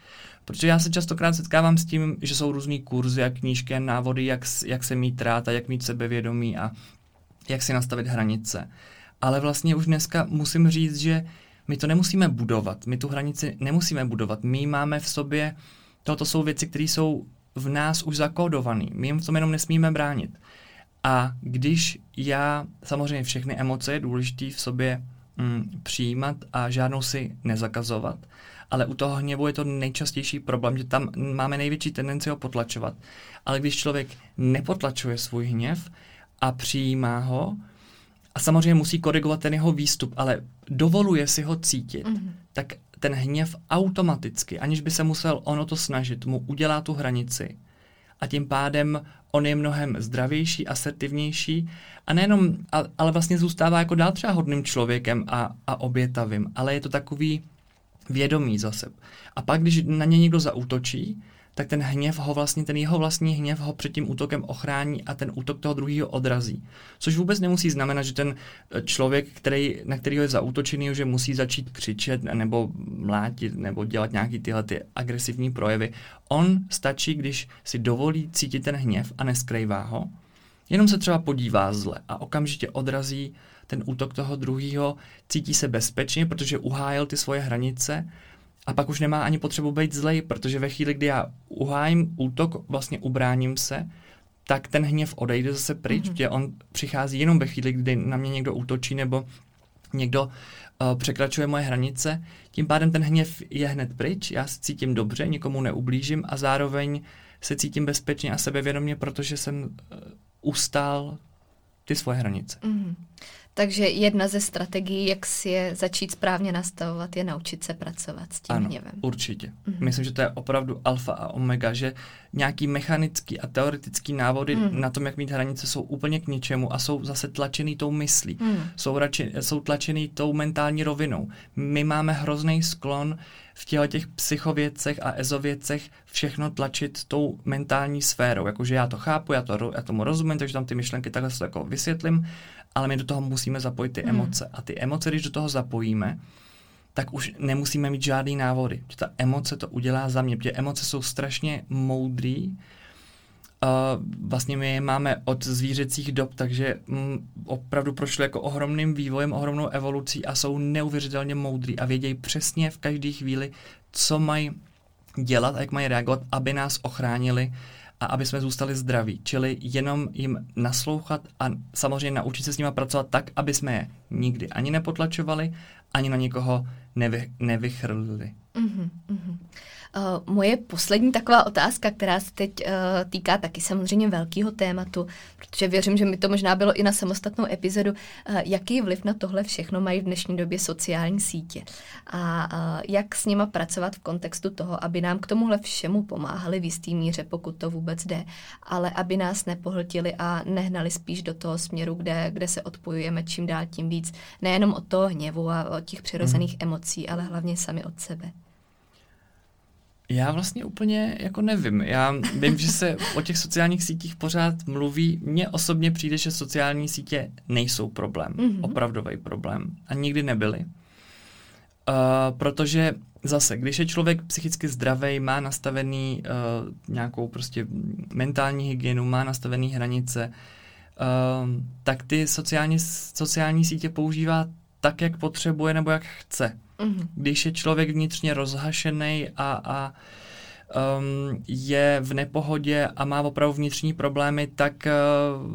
Protože já se častokrát setkávám s tím, že jsou různý kurzy a knížky a návody, jak, jak se mít rád a jak mít sebevědomí a jak si nastavit hranice. Ale vlastně už dneska musím říct, že my to nemusíme budovat, my tu hranici nemusíme budovat. My máme v sobě, toto jsou věci, které jsou v nás už zakódované. My jim v tom jenom nesmíme bránit. A když já, samozřejmě všechny emoce je důležité v sobě mm, přijímat a žádnou si nezakazovat, ale u toho hněvu je to nejčastější problém, že tam máme největší tendenci ho potlačovat. Ale když člověk nepotlačuje svůj hněv a přijímá ho, a samozřejmě musí korigovat ten jeho výstup, ale dovoluje si ho cítit, mm-hmm. tak ten hněv automaticky, aniž by se musel ono to snažit, mu udělá tu hranici a tím pádem on je mnohem zdravější, asertivnější a nejenom, ale vlastně zůstává jako dál třeba hodným člověkem a, a obětavým, ale je to takový vědomý zase. A pak, když na ně někdo zautočí, tak ten hněv ho vlastně, ten jeho vlastní hněv ho před tím útokem ochrání a ten útok toho druhého odrazí. Což vůbec nemusí znamenat, že ten eh, člověk, který, na kterého je zautočený, že musí začít křičet nebo mlátit nebo dělat nějaký tyhle ty agresivní projevy. On stačí, když si dovolí cítit ten hněv a neskrývá ho, jenom se třeba podívá zle a okamžitě odrazí ten útok toho druhého, cítí se bezpečně, protože uhájil ty svoje hranice a pak už nemá ani potřebu být zlej, protože ve chvíli, kdy já uhájím útok, vlastně ubráním se, tak ten hněv odejde zase pryč, mm-hmm. on přichází jenom ve chvíli, kdy na mě někdo útočí nebo někdo uh, překračuje moje hranice. Tím pádem ten hněv je hned pryč, já se cítím dobře, nikomu neublížím a zároveň se cítím bezpečně a sebevědomě, protože jsem uh, ustál ty svoje hranice. Mm-hmm. Takže jedna ze strategií, jak si je začít správně nastavovat, je naučit se pracovat s tím ano, hněvem. určitě. Mm-hmm. Myslím, že to je opravdu alfa a omega, že nějaký mechanický a teoretický návody mm. na tom, jak mít hranice, jsou úplně k ničemu a jsou zase tlačený tou myslí. Mm. Jsou, radši, jsou tlačený tou mentální rovinou. My máme hrozný sklon v těle těch psychověcech a ezověcech všechno tlačit tou mentální sférou. Jakože já to chápu, já, to, já tomu rozumím, takže tam ty myšlenky takhle se jako vysvětlím, ale my do toho musíme zapojit ty hmm. emoce. A ty emoce, když do toho zapojíme, tak už nemusíme mít žádný návody. Ta emoce to udělá za mě, protože emoce jsou strašně moudrý. Uh, vlastně my je máme od zvířecích dob, takže mm, opravdu prošly jako ohromným vývojem, ohromnou evolucí a jsou neuvěřitelně moudrý a vědějí přesně v každé chvíli, co mají dělat a jak mají reagovat, aby nás ochránili a aby jsme zůstali zdraví. Čili jenom jim naslouchat a samozřejmě naučit se s nimi pracovat tak, aby jsme je nikdy ani nepotlačovali, ani na někoho nevy, nevychrlili. Uh-huh, uh-huh. Uh, moje poslední taková otázka, která se teď uh, týká taky samozřejmě velkého tématu, protože věřím, že mi to možná bylo i na samostatnou epizodu, uh, jaký vliv na tohle všechno mají v dnešní době sociální sítě a uh, jak s nima pracovat v kontextu toho, aby nám k tomuhle všemu pomáhali v jistý míře, pokud to vůbec jde, ale aby nás nepohltili a nehnali spíš do toho směru, kde, kde se odpojujeme čím dál tím víc, nejenom od toho hněvu a od těch přirozených mm. emocí, ale hlavně sami od sebe. Já vlastně úplně jako nevím. Já vím, že se o těch sociálních sítích pořád mluví. Mně osobně přijde, že sociální sítě nejsou problém. Mm-hmm. Opravdový problém. A nikdy nebyly. Uh, protože zase, když je člověk psychicky zdravý, má nastavený uh, nějakou prostě mentální hygienu, má nastavený hranice, uh, tak ty sociální, sociální sítě používá tak, jak potřebuje nebo jak chce. Mm-hmm. Když je člověk vnitřně rozhašený a, a um, je v nepohodě a má opravdu vnitřní problémy, tak, uh,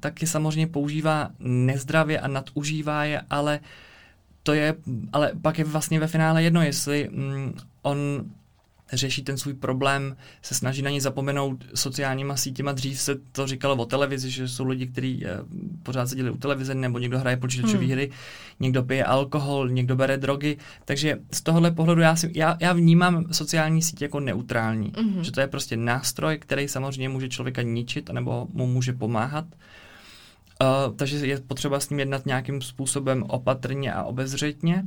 tak je samozřejmě používá nezdravě a nadužívá je, ale to je, ale pak je vlastně ve finále jedno, jestli um, on řeší ten svůj problém, se snaží na ně zapomenout sociálníma sítěma. Dřív se to říkalo o televizi, že jsou lidi, kteří eh, pořád seděli u televize, nebo někdo hraje počítačové hmm. hry, někdo pije alkohol, někdo bere drogy. Takže z tohohle pohledu já, si, já, já vnímám sociální sítě jako neutrální. Hmm. Že to je prostě nástroj, který samozřejmě může člověka ničit, nebo mu může pomáhat. Uh, takže je potřeba s ním jednat nějakým způsobem opatrně a obezřetně.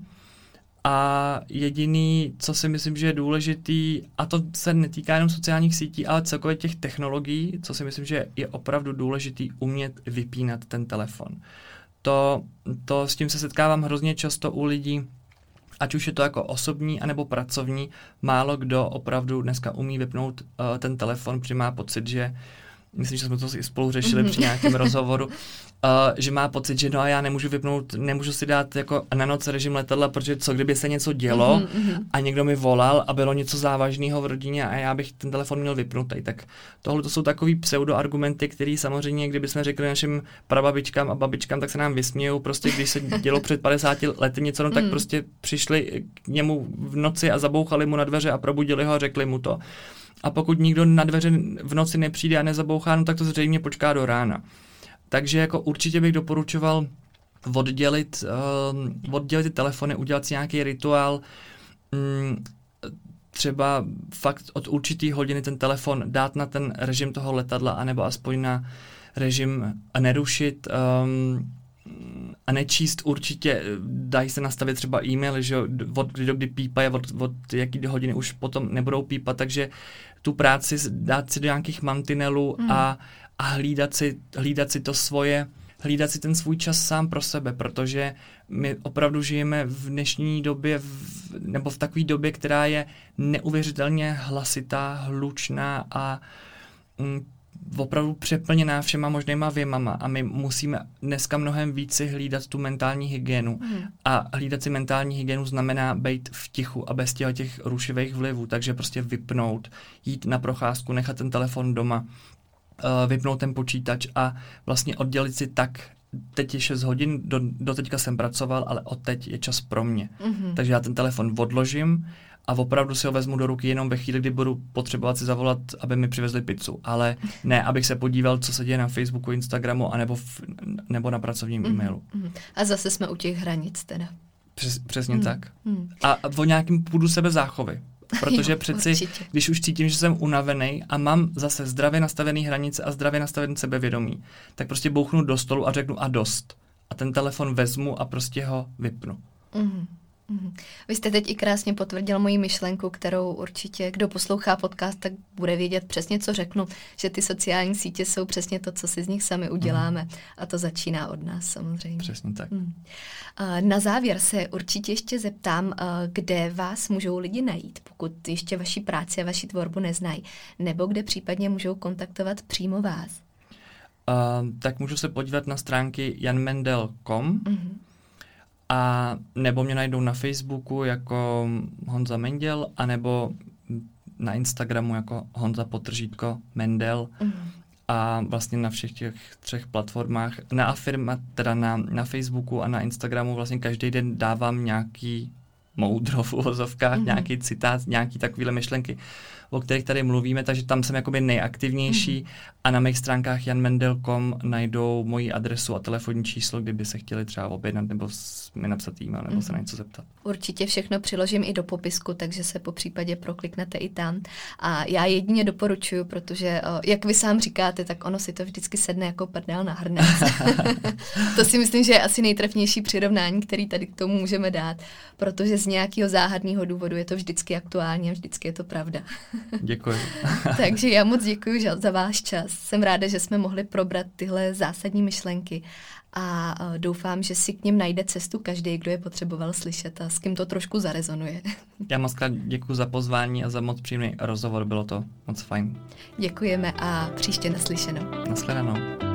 A jediný, co si myslím, že je důležitý, a to se netýká jenom sociálních sítí, ale celkově těch technologií, co si myslím, že je opravdu důležitý umět vypínat ten telefon. To, to s tím se setkávám hrozně často u lidí, ať už je to jako osobní anebo pracovní, málo kdo opravdu dneska umí vypnout uh, ten telefon, protože má pocit, že myslím, že jsme to spolu řešili mm-hmm. při nějakém rozhovoru, uh, že má pocit, že no a já nemůžu vypnout, nemůžu si dát jako na noc režim letadla, protože co kdyby se něco dělo mm-hmm. a někdo mi volal a bylo něco závažného v rodině a já bych ten telefon měl vypnutý. Tak tohle to jsou takový pseudoargumenty, které samozřejmě, kdyby jsme řekli našim prababičkám a babičkám, tak se nám vysmějou. Prostě když se dělo před 50 lety něco, no, tak mm. prostě přišli k němu v noci a zabouchali mu na dveře a probudili ho a řekli mu to. A pokud nikdo na dveře v noci nepřijde a nezabouchá, no tak to zřejmě počká do rána. Takže jako určitě bych doporučoval oddělit, uh, oddělit ty telefony, udělat si nějaký rituál, um, třeba fakt od určitý hodiny ten telefon dát na ten režim toho letadla, anebo aspoň na režim nerušit um, a nečíst určitě, dají se nastavit třeba e-maily, že od kdy do kdy pípají, od, od jaký hodiny už potom nebudou pípat, takže tu práci dát si do nějakých mantinelů mm. a, a hlídat, si, hlídat si to svoje, hlídat si ten svůj čas sám pro sebe, protože my opravdu žijeme v dnešní době, v, nebo v takové době, která je neuvěřitelně hlasitá, hlučná a mm, opravdu přeplněná všema možnýma věmama a my musíme dneska mnohem více hlídat tu mentální hygienu. Mm. A hlídat si mentální hygienu znamená být v tichu a bez těch rušivých vlivů, takže prostě vypnout, jít na procházku, nechat ten telefon doma, uh, vypnout ten počítač a vlastně oddělit si tak, teď je 6 hodin, do, do teďka jsem pracoval, ale od teď je čas pro mě. Mm-hmm. Takže já ten telefon odložím a opravdu si ho vezmu do ruky jenom ve chvíli, kdy budu potřebovat si zavolat, aby mi přivezli pizzu. Ale ne, abych se podíval, co se děje na Facebooku, Instagramu, anebo, v, nebo na pracovním mm-hmm. e-mailu. A zase jsme u těch hranic teda. Přes, přesně mm. tak. Mm. A o nějakým půdu sebe záchovy. Protože jo, přeci, určitě. když už cítím, že jsem unavený a mám zase zdravě nastavený hranice a zdravě nastavený sebevědomí, tak prostě bouchnu do stolu a řeknu a dost. A ten telefon vezmu a prostě ho vypnu. Mm. Mhm. Vy jste teď i krásně potvrdil moji myšlenku, kterou určitě, kdo poslouchá podcast, tak bude vědět přesně, co řeknu, že ty sociální sítě jsou přesně to, co si z nich sami uděláme. Mm. A to začíná od nás samozřejmě. Přesně tak. Mm. Na závěr se určitě ještě zeptám, kde vás můžou lidi najít, pokud ještě vaši práci a vaši tvorbu neznají, nebo kde případně můžou kontaktovat přímo vás. Uh, tak můžu se podívat na stránky janmendel.com, mm-hmm a nebo mě najdou na Facebooku jako Honza Menděl, anebo na Instagramu jako Honza Potržítko Mendel. Mm. A vlastně na všech těch třech platformách, na afirma, teda na, na Facebooku a na Instagramu vlastně každý den dávám nějaký moudro v uvozovkách, mm-hmm. nějaký citát, nějaký takovýhle myšlenky, o kterých tady mluvíme, takže tam jsem jakoby nejaktivnější mm-hmm. a na mých stránkách janmendel.com najdou moji adresu a telefonní číslo, kdyby se chtěli třeba objednat nebo mi napsat e-mail nebo mm-hmm. se na mhm. něco zeptat. Určitě všechno přiložím i do popisku, takže se po případě prokliknete i tam. A já jedině doporučuji, protože jak vy sám říkáte, tak ono si to vždycky sedne jako prdel na hrnec. to si myslím, že je asi nejtrefnější přirovnání, který tady k tomu můžeme dát, protože z nějakého záhadného důvodu je to vždycky aktuální a vždycky je to pravda. Děkuji. Takže já moc děkuji za váš čas. Jsem ráda, že jsme mohli probrat tyhle zásadní myšlenky a doufám, že si k ním najde cestu každý, kdo je potřeboval slyšet a s kým to trošku zarezonuje. Já moc krát děkuji za pozvání a za moc příjemný rozhovor, bylo to moc fajn. Děkujeme a příště naslyšenou. Nasledanou.